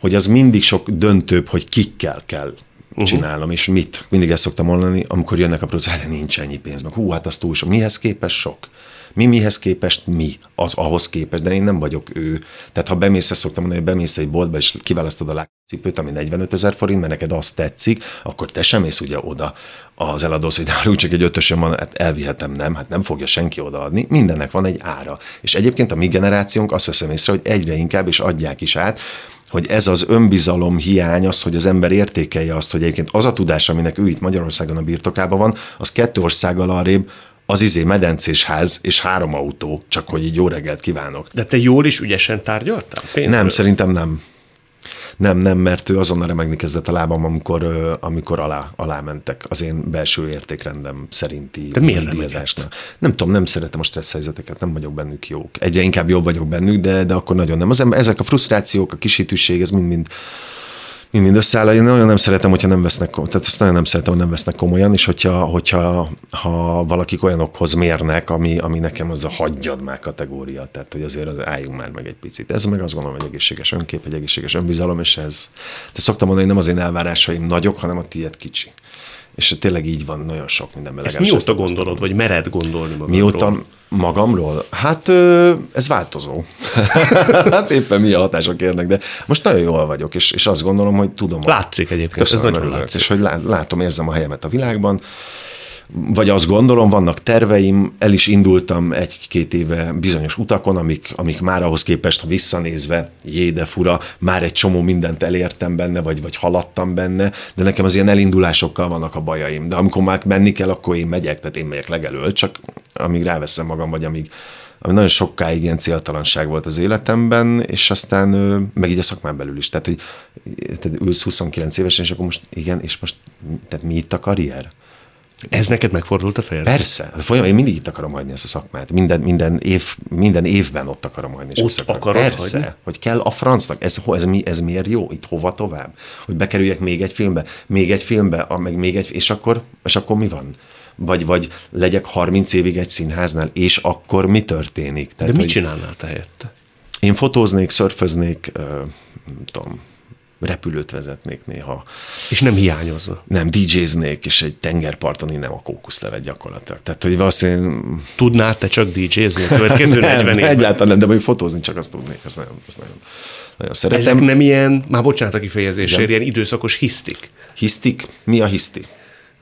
hogy az mindig sok döntőbb, hogy kikkel kell uh-huh. csinálnom, és mit. Mindig ezt szoktam mondani, amikor jönnek a producálni, nincs ennyi pénz, meg hú, hát az túl sok. Mihez képest sok? Mi mihez képest mi? Az ahhoz képest, de én nem vagyok ő. Tehát ha bemész, ezt szoktam mondani, hogy bemész egy boltba, és kiválasztod a lábcipőt, ami 45 ezer forint, mert neked azt tetszik, akkor te sem mész ugye oda az eladósz, hogy nálunk csak egy ötösön van, hát elvihetem, nem, hát nem fogja senki odaadni. Mindennek van egy ára. És egyébként a mi generációnk azt veszem észre, hogy egyre inkább, és adják is át, hogy ez az önbizalom hiány, az, hogy az ember értékelje azt, hogy egyébként az a tudás, aminek ő itt Magyarországon a birtokában van, az kettő országgal arrébb az izé medencés ház és három autó, csak hogy így jó reggelt kívánok. De te jól is ügyesen tárgyaltál? Pénzről? Nem, szerintem nem. Nem, nem, mert ő azonnal remegni kezdett a lábam, amikor, amikor alá, alá mentek az én belső értékrendem szerinti De miért. Nem tudom, nem szeretem a stressz helyzeteket, nem vagyok bennük jók. Egyre inkább jobb vagyok bennük, de, de akkor nagyon nem. Az, ezek a frusztrációk, a kisítőség, ez mind-mind mind-mind összeáll. Én nagyon nem szeretem, hogyha nem vesznek, tehát ezt nagyon nem szeretem, hogy nem vesznek komolyan, és hogyha, hogyha ha valakik olyanokhoz mérnek, ami, ami nekem az a hagyjad már kategória, tehát hogy azért az álljunk már meg egy picit. Ez meg azt gondolom, hogy egészséges önkép, egy egészséges önbizalom, és ez, de szoktam mondani, hogy nem az én elvárásaim nagyok, hanem a tiéd kicsi. És tényleg így van nagyon sok mindenben. Ezt mióta tapasztalom. gondolod, vagy mered gondolni magadról? Mióta magamról? Hát ez változó. hát éppen milyen hatások érnek, de most nagyon jól vagyok, és, és azt gondolom, hogy tudom. Látszik egyébként, Köszönöm, ez nagyon örülök. látszik. És hogy lá- látom, érzem a helyemet a világban. Vagy azt gondolom, vannak terveim, el is indultam egy-két éve bizonyos utakon, amik, amik már ahhoz képest, ha visszanézve, jé, de fura, már egy csomó mindent elértem benne, vagy, vagy haladtam benne, de nekem az ilyen elindulásokkal vannak a bajaim. De amikor már menni kell, akkor én megyek, tehát én megyek legelől, csak amíg ráveszem magam, vagy amíg, ami nagyon sokáig ilyen céltalanság volt az életemben, és aztán meg így a szakmán belül is. Tehát, hogy tehát ülsz 29 évesen, és akkor most igen, és most tehát mi itt a karrier? Ez neked megfordult a fejed? Persze. Folyam, én mindig itt akarom hagyni ezt a szakmát. Minden, minden, év, minden évben ott akarom hagyni. És ott akarod Persze, hagyni? hogy kell a francnak. Ez, ez, mi, ez miért jó? Itt hova tovább? Hogy bekerüljek még egy filmbe, még egy filmbe, meg még egy, és akkor, és akkor mi van? Vagy, vagy legyek 30 évig egy színháznál, és akkor mi történik? Tehát, De mit hogy csinálnál te helyette? Én fotóznék, szörföznék, nem tudom, repülőt vezetnék néha. És nem hiányozva? Nem, DJ-znék, és egy tengerparton nem a kókuszlevet gyakorlatilag. Tehát, hogy valószínűleg... Tudnál te csak DJ-zni a következő nem, 40 évben? egyáltalán nem, de hogy fotózni csak azt tudnék, azt nagyon, azt nagyon, nagyon szeretem. Ezek nem ilyen, már bocsánat a kifejezésért, ilyen időszakos hisztik? Hisztik? Mi a hiszti?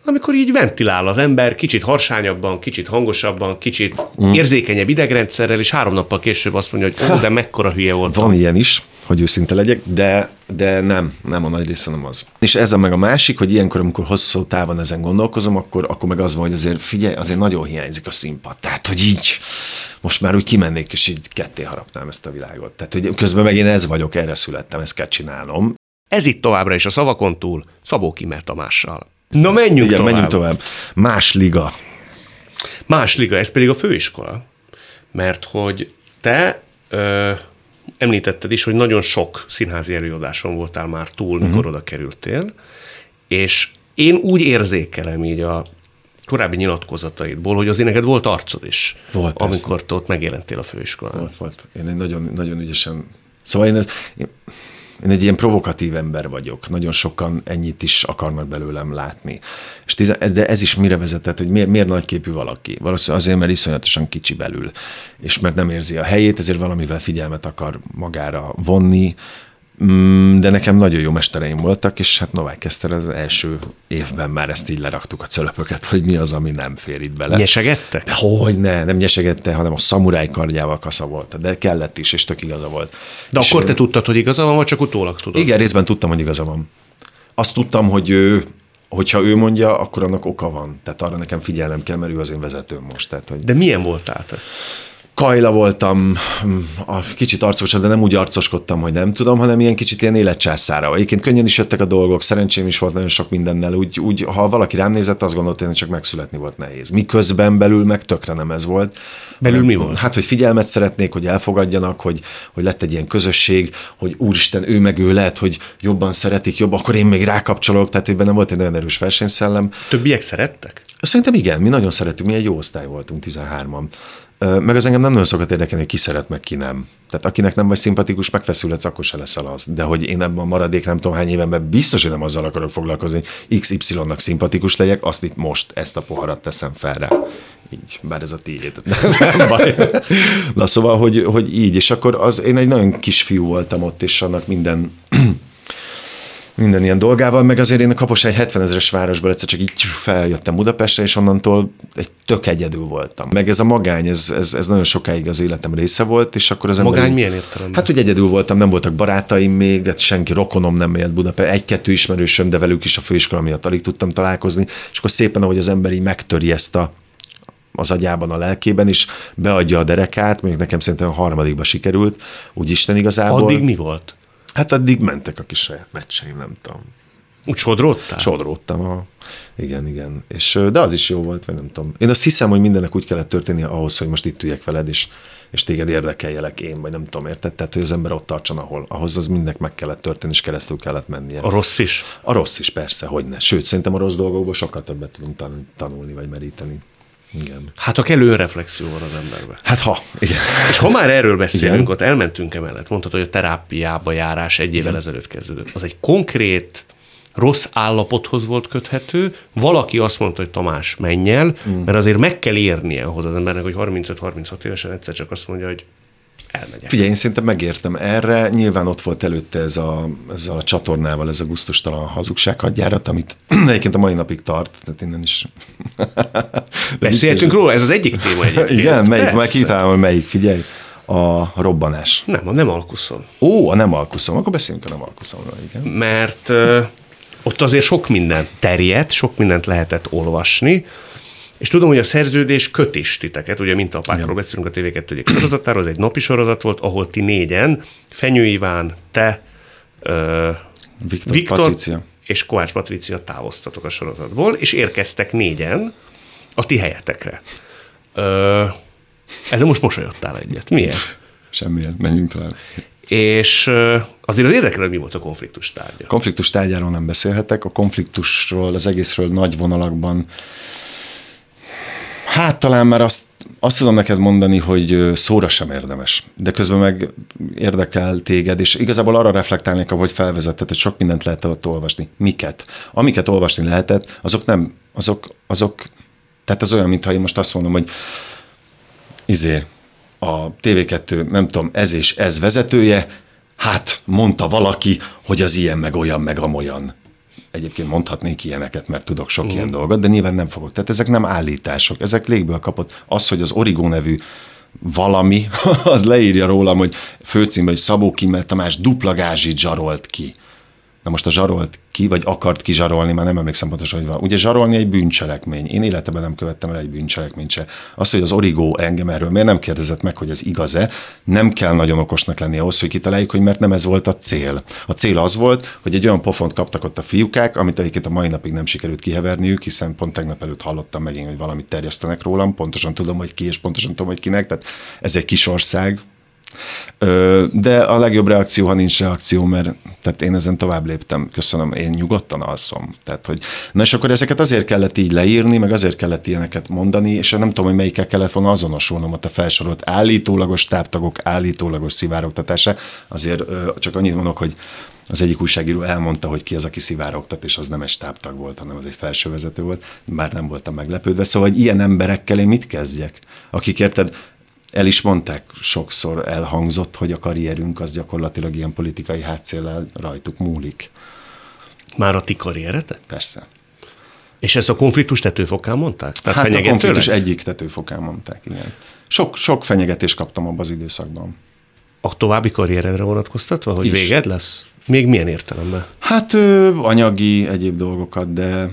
amikor így ventilál az ember, kicsit harsányabban, kicsit hangosabban, kicsit mm. érzékenyebb idegrendszerrel, és három nappal később azt mondja, hogy ó, de mekkora hülye volt. Van ilyen is, hogy őszinte legyek, de, de nem, nem a nagy része nem az. És ez a meg a másik, hogy ilyenkor, amikor hosszú távon ezen gondolkozom, akkor, akkor meg az van, hogy azért figyelj, azért nagyon hiányzik a színpad. Tehát, hogy így most már úgy kimennék, és így ketté harapnám ezt a világot. Tehát, hogy közben meg én ez vagyok, erre születtem, ezt kell csinálnom. Ez itt továbbra is a szavakon túl Szabó Kimer Tamással. Na menjünk Igen, tovább. menjünk tovább. Más liga. Más liga, ez pedig a főiskola. Mert hogy te ö, említetted is, hogy nagyon sok színházi előadáson voltál már túl, uh-huh. mikor oda kerültél, és én úgy érzékelem így a korábbi nyilatkozataidból, hogy azért neked volt arcod is, volt, amikor te ott megjelentél a főiskolán. Volt, volt. Én egy nagyon, nagyon ügyesen... Szóval én, ez, én én egy ilyen provokatív ember vagyok. Nagyon sokan ennyit is akarnak belőlem látni. És tize, de ez is mire vezetett, hogy miért, miért nagyképű valaki? Valószínűleg azért, mert iszonyatosan kicsi belül, és mert nem érzi a helyét, ezért valamivel figyelmet akar magára vonni, de nekem nagyon jó mestereim voltak, és hát Novák Eszter az első évben már ezt így leraktuk a cölöpöket, hogy mi az, ami nem fér itt bele. Nyesegette? De hogy ne, nem nyesegette, hanem a szamuráj kardjával kasza volt, de kellett is, és tök igaza volt. De és akkor te tudtad, hogy igaza van, vagy csak utólag tudod? Igen, részben tudtam, hogy igaza van. Azt tudtam, hogy ő, hogyha ő mondja, akkor annak oka van. Tehát arra nekem figyelnem kell, mert ő az én vezetőm most. Tehát, hogy... De milyen voltál te? Kajla voltam, a kicsit arcos, de nem úgy arcoskodtam, hogy nem tudom, hanem ilyen kicsit ilyen életcsászára. Egyébként könnyen is jöttek a dolgok, szerencsém is volt nagyon sok mindennel. Úgy, úgy ha valaki rám nézett, azt gondolta, hogy csak megszületni volt nehéz. Miközben belül meg tökre nem ez volt. Belül mi volt? Hát, hogy figyelmet szeretnék, hogy elfogadjanak, hogy, hogy lett egy ilyen közösség, hogy úristen, ő meg ő lehet, hogy jobban szeretik, jobb, akkor én még rákapcsolok, tehát hogy benne volt egy nagyon erős versenyszellem. Többiek szerettek? Szerintem igen, mi nagyon szerettük, mi egy jó osztály voltunk, 13-an. Meg az engem nem nagyon szokott érdekelni, hogy ki szeret, meg ki nem. Tehát akinek nem vagy szimpatikus, megfeszülhetsz, akkor se leszel az. De hogy én ebben a maradék nem tudom hány évenben biztos, hogy nem azzal akarok foglalkozni, hogy XY-nak szimpatikus legyek, azt itt most ezt a poharat teszem fel rá. Így, bár ez a tiéd. Nem, nem baj. Na szóval, hogy, hogy így, és akkor az, én egy nagyon kis fiú voltam ott, és annak minden minden ilyen dolgával, meg azért én a kapos egy 70 ezeres városból egyszer csak így feljöttem Budapestre, és onnantól egy tök egyedül voltam. Meg ez a magány, ez, ez, ez nagyon sokáig az életem része volt, és akkor az ember... Magány milyen értelemben? Hát, hogy egyedül voltam, nem voltak barátaim még, hát senki rokonom nem élt Budapest, egy-kettő ismerősöm, de velük is a főiskola miatt alig tudtam találkozni, és akkor szépen, ahogy az ember így megtöri ezt a az agyában, a lelkében is, beadja a derekát, mondjuk nekem szerintem a harmadikba sikerült, úgy Isten igazából. Addig mi volt? Hát addig mentek a kis saját meccseim, nem tudom. Úgy sodródtál? Sodródtam, a... igen, igen. És, de az is jó volt, vagy nem tudom. Én azt hiszem, hogy mindennek úgy kellett történnie ahhoz, hogy most itt üljek veled, és, és téged érdekeljelek én, vagy nem tudom, érted? Tehát, hogy az ember ott tartson, ahol. Ahhoz az mindnek meg kellett történni, és keresztül kellett mennie. A rossz is? A rossz is, persze, hogy ne. Sőt, szerintem a rossz dolgokból sokkal többet tudunk tanulni, vagy meríteni. Igen. Hát a kellő önreflexió van az emberben. Hát ha, igen. És ha már erről beszélünk, igen. ott elmentünk emellett, mondtad, hogy a terápiába járás egy évvel ezelőtt kezdődött. Az egy konkrét rossz állapothoz volt köthető, valaki azt mondta, hogy Tamás, menj el, mm. mert azért meg kell érnie ahhoz az embernek, hogy 35-36 évesen egyszer csak azt mondja, hogy elmegyek. Figyelj, én szerintem megértem erre. Nyilván ott volt előtte ez a, ezzel a csatornával, ez a gusztustalan hazugsághadjárat, amit egyébként a mai napig tart, tehát innen is. Beszéltünk róla, ez az egyik téma egyébként. Igen, melyik, meg kitalálom, hogy melyik, figyelj. A robbanás. Nem, a nem alkuszom. Ó, a nem alkuszom. Akkor beszéljünk a nem alkuszomról, igen. Mert uh, ott azért sok minden terjedt, sok mindent lehetett olvasni, és tudom, hogy a szerződés köt is titeket, ugye mint a pákról beszélünk a TV2 egyik sorozatáról, az egy napi sorozat volt, ahol ti négyen, Fenyő Iván, te, uh, Viktor, Viktor Patricia. és Kovács Patricia távoztatok a sorozatból, és érkeztek négyen a ti helyetekre. Ö, ezzel most mosolyodtál egyet. Miért? Semmiért, menjünk tovább. És ö, azért az érdekel, hogy mi volt a konfliktus tárgya. Konfliktus tárgyáról nem beszélhetek, a konfliktusról, az egészről nagy vonalakban. Hát talán már azt, azt tudom neked mondani, hogy szóra sem érdemes, de közben meg érdekel téged, és igazából arra reflektálnék, ahogy felvezetted, hogy sok mindent lehet ott olvasni. Miket? Amiket olvasni lehetett, azok nem, azok, azok, tehát az olyan, mintha én most azt mondom, hogy izé, a TV2, nem tudom, ez és ez vezetője, hát mondta valaki, hogy az ilyen, meg olyan, meg amolyan. Egyébként mondhatnék ilyeneket, mert tudok sok uh. ilyen dolgot, de nyilván nem fogok. Tehát ezek nem állítások, ezek légből kapott. Az, hogy az Origo nevű valami, az leírja rólam, hogy főcímben, hogy Szabó Kimmel Tamás dupla gázsit zsarolt ki. Na most a zsarolt ki, vagy akart kizsarolni, már nem emlékszem pontosan, hogy van. Ugye zsarolni egy bűncselekmény. Én életemben nem követtem el egy bűncselekményt se. Az, hogy az Origo engem erről miért nem kérdezett meg, hogy ez igaz-e, nem kell nagyon okosnak lenni ahhoz, hogy kitaláljuk, hogy mert nem ez volt a cél. A cél az volt, hogy egy olyan pofont kaptak ott a fiúkák, amit egyébként a mai napig nem sikerült kiheverniük, hiszen pont tegnap előtt hallottam megint, hogy valamit terjesztenek rólam, pontosan tudom, hogy ki, és pontosan tudom, hogy kinek. Tehát ez egy kis ország, De a legjobb reakció, ha nincs reakció, mert tehát én ezen tovább léptem, köszönöm, én nyugodtan alszom. Tehát, hogy, na és akkor ezeket azért kellett így leírni, meg azért kellett ilyeneket mondani, és nem tudom, hogy melyikkel kellett volna azonosulnom ott a felsorolt állítólagos táptagok, állítólagos szivárogtatása. Azért csak annyit mondok, hogy az egyik újságíró elmondta, hogy ki az, aki szivárogtat, és az nem egy stábtag volt, hanem az egy felsővezető volt, bár nem voltam meglepődve. Szóval, hogy ilyen emberekkel én mit kezdjek? Akik érted, el is mondták, sokszor elhangzott, hogy a karrierünk az gyakorlatilag ilyen politikai hátszéllel rajtuk múlik. Már a ti karrieretek? Persze. És ezt a konfliktus tetőfokán mondták? Tehát Hát a konfliktus egyik tetőfokán mondták, igen. Sok, sok fenyegetést kaptam abban az időszakban. A további karrieredre vonatkoztatva, hogy Is. véged lesz? Még milyen értelemben? Hát ö, anyagi, egyéb dolgokat, de,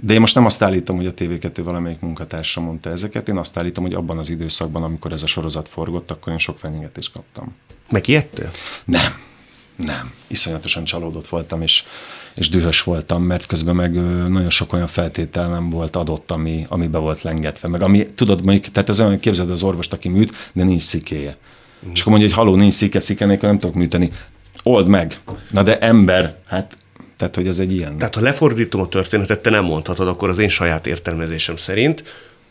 de én most nem azt állítom, hogy a TV2 valamelyik munkatársa mondta ezeket, én azt állítom, hogy abban az időszakban, amikor ez a sorozat forgott, akkor én sok fenyegetést kaptam. Megijedtél? Nem, nem. Iszonyatosan csalódott voltam, és, és dühös voltam, mert közben meg nagyon sok olyan feltétel nem volt adott, ami, ami be volt lengetve. Meg ami, tudod, mondjuk, tehát ez olyan, képzeld az orvost, aki műt, de nincs szikéje. Mm. És akkor mondja, hogy haló, nincs szike, szike nélkül nem tudok műteni. Old meg. Na de ember, hát, tehát hogy ez egy ilyen. Tehát ha lefordítom a történetet, te nem mondhatod, akkor az én saját értelmezésem szerint,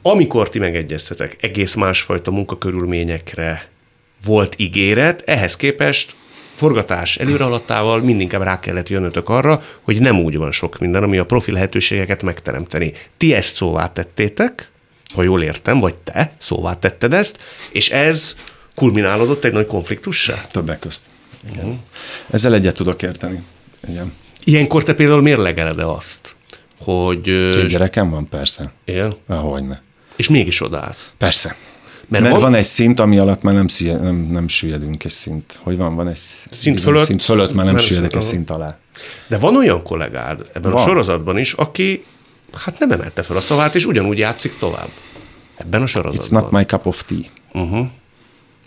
amikor ti megegyeztetek, egész másfajta munkakörülményekre volt ígéret, ehhez képest forgatás előrehaladtával mindinkább rá kellett jönnötök arra, hogy nem úgy van sok minden, ami a profi lehetőségeket megteremteni. Ti ezt szóvá tettétek, ha jól értem, vagy te szóvá tetted ezt, és ez kulminálódott egy nagy konfliktussá? Többek közt. Igen. Uh-huh. Ezzel egyet tudok érteni. Igen. Ilyenkor te például mérlegeled azt, hogy... Két gyerekem van, persze. él, Ahogyne. és mégis odaállsz. Persze. Mert Mert, van- van, egy szint, ami alatt már nem, szíje, nem, nem süllyedünk egy szint. Hogy van? Van egy Szint fölött? Szint fölött már nem Nem süllyedek egy szint- alá. De van olyan kollégád ebben van. a sorozatban is, aki hát nem emelte fel a szavát, és ugyanúgy játszik tovább. Ebben a It's sorozatban. not my cup of tea. Uh-huh.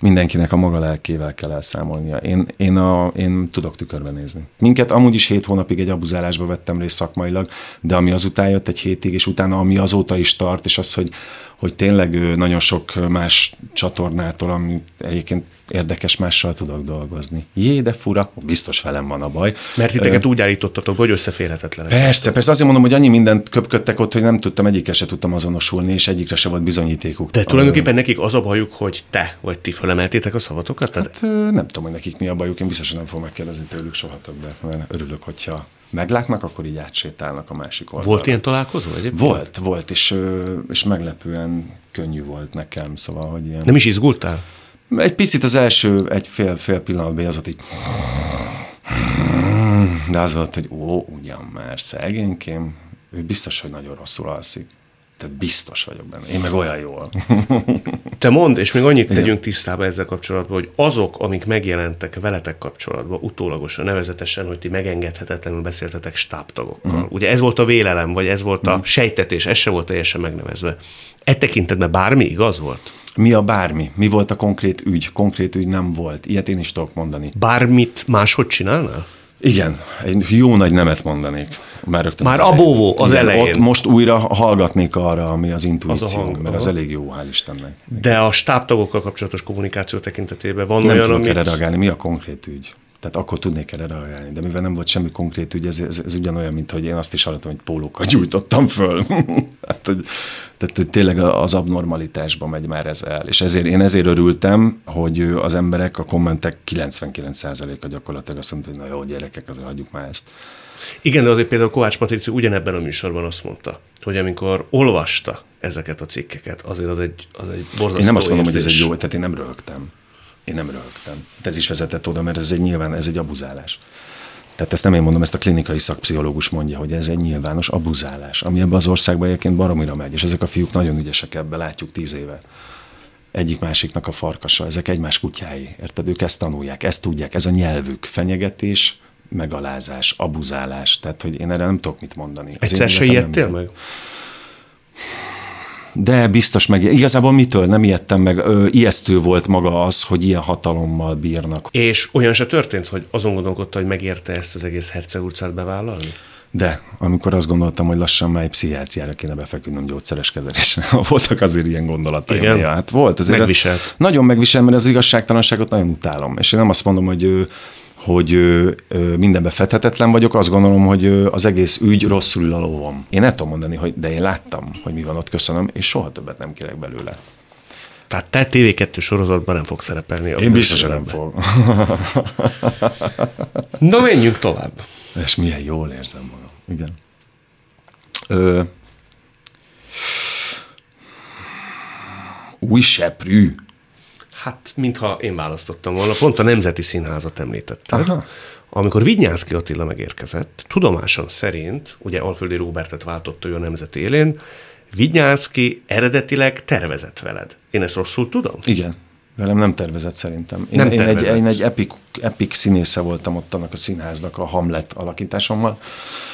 Mindenkinek a maga lelkével kell elszámolnia. Én, én, a, én tudok tükörbe nézni. Minket amúgy is hét hónapig egy abuzálásba vettem részt szakmailag, de ami azután jött egy hétig, és utána ami azóta is tart, és az, hogy, hogy tényleg nagyon sok más csatornától, ami egyébként érdekes mással tudok dolgozni. Jé, de fura, biztos velem van a baj. Mert titeket úgy állítottatok, hogy összeférhetetlenek. Persze, persze, azért mondom, hogy annyi mindent köpködtek ott, hogy nem tudtam, egyikre se tudtam azonosulni, és egyikre se volt bizonyítékuk. De tulajdonképpen nekik az a bajuk, hogy te vagy ti fölemeltétek a szavatokat? Tehát Hát, nem tudom, hogy nekik mi a bajuk, én biztosan nem fogom megkérdezni tőlük soha többet, mert örülök, hogyha meglátnak, akkor így átsétálnak a másik oldalra. volt ilyen találkozó egyébként? Volt, volt, és, és meglepően könnyű volt nekem, szóval, hogy ilyen... Nem is izgultál? Egy picit az első egy fél, fél pillanatban az ott így de az volt, hogy ó, ugyan már szegénykém, ő biztos, hogy nagyon rosszul alszik. Tehát biztos vagyok benne. Én meg olyan jól. Te mond, és még annyit tegyünk tisztába ezzel kapcsolatban, hogy azok, amik megjelentek veletek kapcsolatban utólagosan, nevezetesen, hogy ti megengedhetetlenül beszéltetek stábtagokkal. Uh-huh. Ugye ez volt a vélelem, vagy ez volt a uh-huh. sejtetés, ez se volt teljesen megnevezve. E tekintetben bármi igaz volt? Mi a bármi? Mi volt a konkrét ügy? Konkrét ügy nem volt. Ilyet én is tudok mondani. Bármit máshogy csinálnál? Igen, egy jó nagy nemet mondanék. Már, rögtön Már a bóvó az Igen, elején. Ott most újra hallgatnék arra, ami az intuíció, az hang, mert aha. az elég jó, hál' Istennek. De a stábtagokkal kapcsolatos kommunikáció tekintetében van Nem olyan, tudok erre reagálni. Mi a konkrét ügy? Tehát akkor tudnék erre reagálni. De mivel nem volt semmi konkrét ügy, ez, ez, ez ugyanolyan, mint hogy én azt is hallottam, hogy pólókat gyújtottam föl. hát, hogy, tehát hogy tényleg az abnormalitásba megy már ez el. És ezért én ezért örültem, hogy az emberek, a kommentek 99%-a gyakorlatilag azt mondta, hogy na jó, gyerekek, azért hagyjuk már ezt. Igen, de azért például Kovács Patrici ugyanebben a műsorban azt mondta, hogy amikor olvasta ezeket a cikkeket, azért az egy, az egy borzasztó Én nem azt mondom, érzés. hogy ez egy jó, tehát én nem röhögtem. Én nem röhögtem. Ez is vezetett oda, mert ez egy nyilván, ez egy abuzálás. Tehát ezt nem én mondom, ezt a klinikai szakpszichológus mondja, hogy ez egy nyilvános abuzálás, ami ebben az országban egyébként baromira megy, és ezek a fiúk nagyon ügyesek ebbe, látjuk tíz éve. Egyik másiknak a farkasa, ezek egymás kutyái, érted? Ők ezt tanulják, ezt tudják, ez a nyelvük, fenyegetés, megalázás, abuzálás, tehát hogy én erre nem tudok mit mondani. Egyszer se ijedtél meg? De biztos meg, igazából mitől nem ijedtem meg, ö, ijesztő volt maga az, hogy ilyen hatalommal bírnak. És olyan se történt, hogy azon gondolkodta, hogy megérte ezt az egész Herceg utcát bevállalni? De, amikor azt gondoltam, hogy lassan már egy pszichiátriára kéne befeküdnöm gyógyszeres kezelésre, voltak azért ilyen gondolataim. Igen? Hát volt. Azért Megviselt. Nagyon megvisel, mert az igazságtalanságot nagyon utálom. És én nem azt mondom, hogy hogy mindenbe fethetetlen vagyok, azt gondolom, hogy az egész ügy rosszul ül a lovom. Én nem tudom mondani, hogy de én láttam, hogy mi van ott, köszönöm, és soha többet nem kérek belőle. Tehát te TV2 sorozatban nem fog szerepelni. Én biztos, nem fog. Na, menjünk tovább. És milyen jól érzem magam. Igen. Ö, új seprű. Hát, mintha én választottam volna, pont a Nemzeti Színházat említetted. Aha. Amikor Vignyánszki Attila megérkezett, tudomásom szerint, ugye Alföldi Róbertet váltott ő a Nemzeti élén, Vignyánszki eredetileg tervezett veled. Én ezt rosszul tudom? Igen. Velem nem tervezett szerintem. Én, nem én, tervezett. egy, én egy epic, epic színésze voltam ott annak a színháznak a Hamlet alakításommal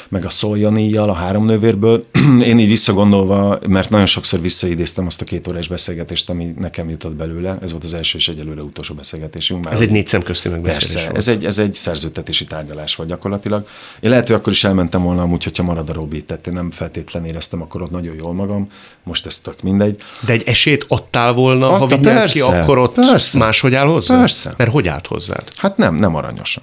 meg a Szoljoníjjal, a három nővérből. Én így visszagondolva, mert nagyon sokszor visszaidéztem azt a két órás beszélgetést, ami nekem jutott belőle. Ez volt az első és egyelőre utolsó beszélgetésünk. Már ez egy négy szemközti megbeszélés Persze, ez egy, ez egy szerződtetési tárgyalás volt gyakorlatilag. Én lehet, hogy akkor is elmentem volna amúgy, hogyha marad a Robi, tehát én nem feltétlen éreztem akkor ott nagyon jól magam, most ez tök mindegy. De egy esélyt adtál volna, Adta, ha vigyázz ki, akkor ott persze, máshogy áll hozzá? Persze. Mert hogy állt hozzád? Hát nem, nem aranyosan.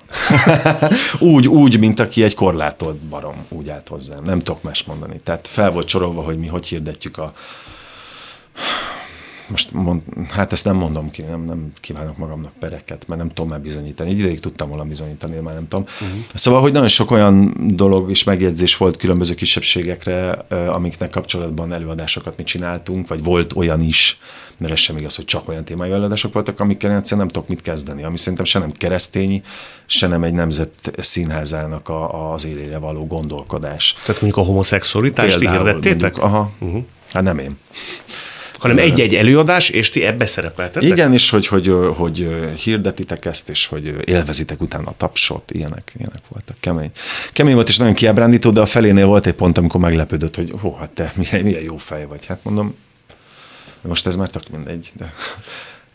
úgy, úgy, mint aki egy korlátolt barom úgy állt hozzám. Nem tudok más mondani. Tehát fel volt sorolva, hogy mi hogy hirdetjük a most mond, hát ezt nem mondom ki, nem, nem kívánok magamnak pereket, mert nem tudom már bizonyítani. Egy ideig tudtam volna bizonyítani, már nem tudom. Uh-huh. Szóval, hogy nagyon sok olyan dolog és megjegyzés volt különböző kisebbségekre, amiknek kapcsolatban előadásokat mi csináltunk, vagy volt olyan is, mert ez sem igaz, hogy csak olyan témai előadások voltak, amikkel én egyszerűen nem tudok mit kezdeni, ami szerintem se nem keresztényi, se nem egy nemzet színházának a, az élére való gondolkodás. Tehát mondjuk a homoszexualitást hirdettétek? Aha. Uh-huh. Hát nem én hanem egy-egy előadás, és ti ebbe szerepeltetek? Igen, és hogy, hogy, hogy hirdetitek ezt, és hogy élvezitek utána a tapsot, ilyenek, ilyenek voltak, kemény. Kemény volt, és nagyon kiábrándító, de a felénél volt egy pont, amikor meglepődött, hogy hó, hát te milyen, milyen jó fej vagy. Hát mondom, most ez már tök mindegy, de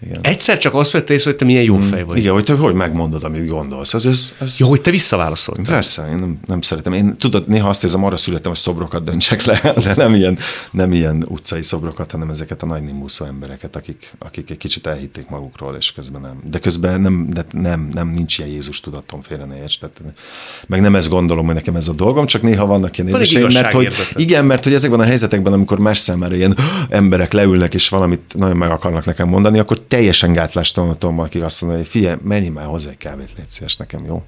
igen. Egyszer csak azt vette észre, hogy te milyen jó mm, fej vagy. Igen, hogy te hogy megmondod, amit gondolsz. Ez, ez, ez... Jó, hogy te visszaválaszoltál. Persze, én nem, nem szeretem. Én tudod, néha azt érzem, arra születtem, hogy szobrokat döntsek le, de nem ilyen, nem ilyen utcai szobrokat, hanem ezeket a nagy nimbúszó embereket, akik, akik egy kicsit elhitték magukról, és közben nem. De közben nem, de nem, nem nincs ilyen Jézus tudatom, félre ne érts. Tehát, meg nem ezt gondolom, hogy nekem ez a dolgom, csak néha vannak ilyen nézéseim, mert hogy, igen, mert hogy ezekben a helyzetekben, amikor más számára ilyen emberek leülnek, és valamit nagyon meg akarnak nekem mondani, akkor teljesen gátlástalan a Tommal, aki azt mondja, hogy figyelj, menj már hozzá egy kávét, légy szíves nekem, jó?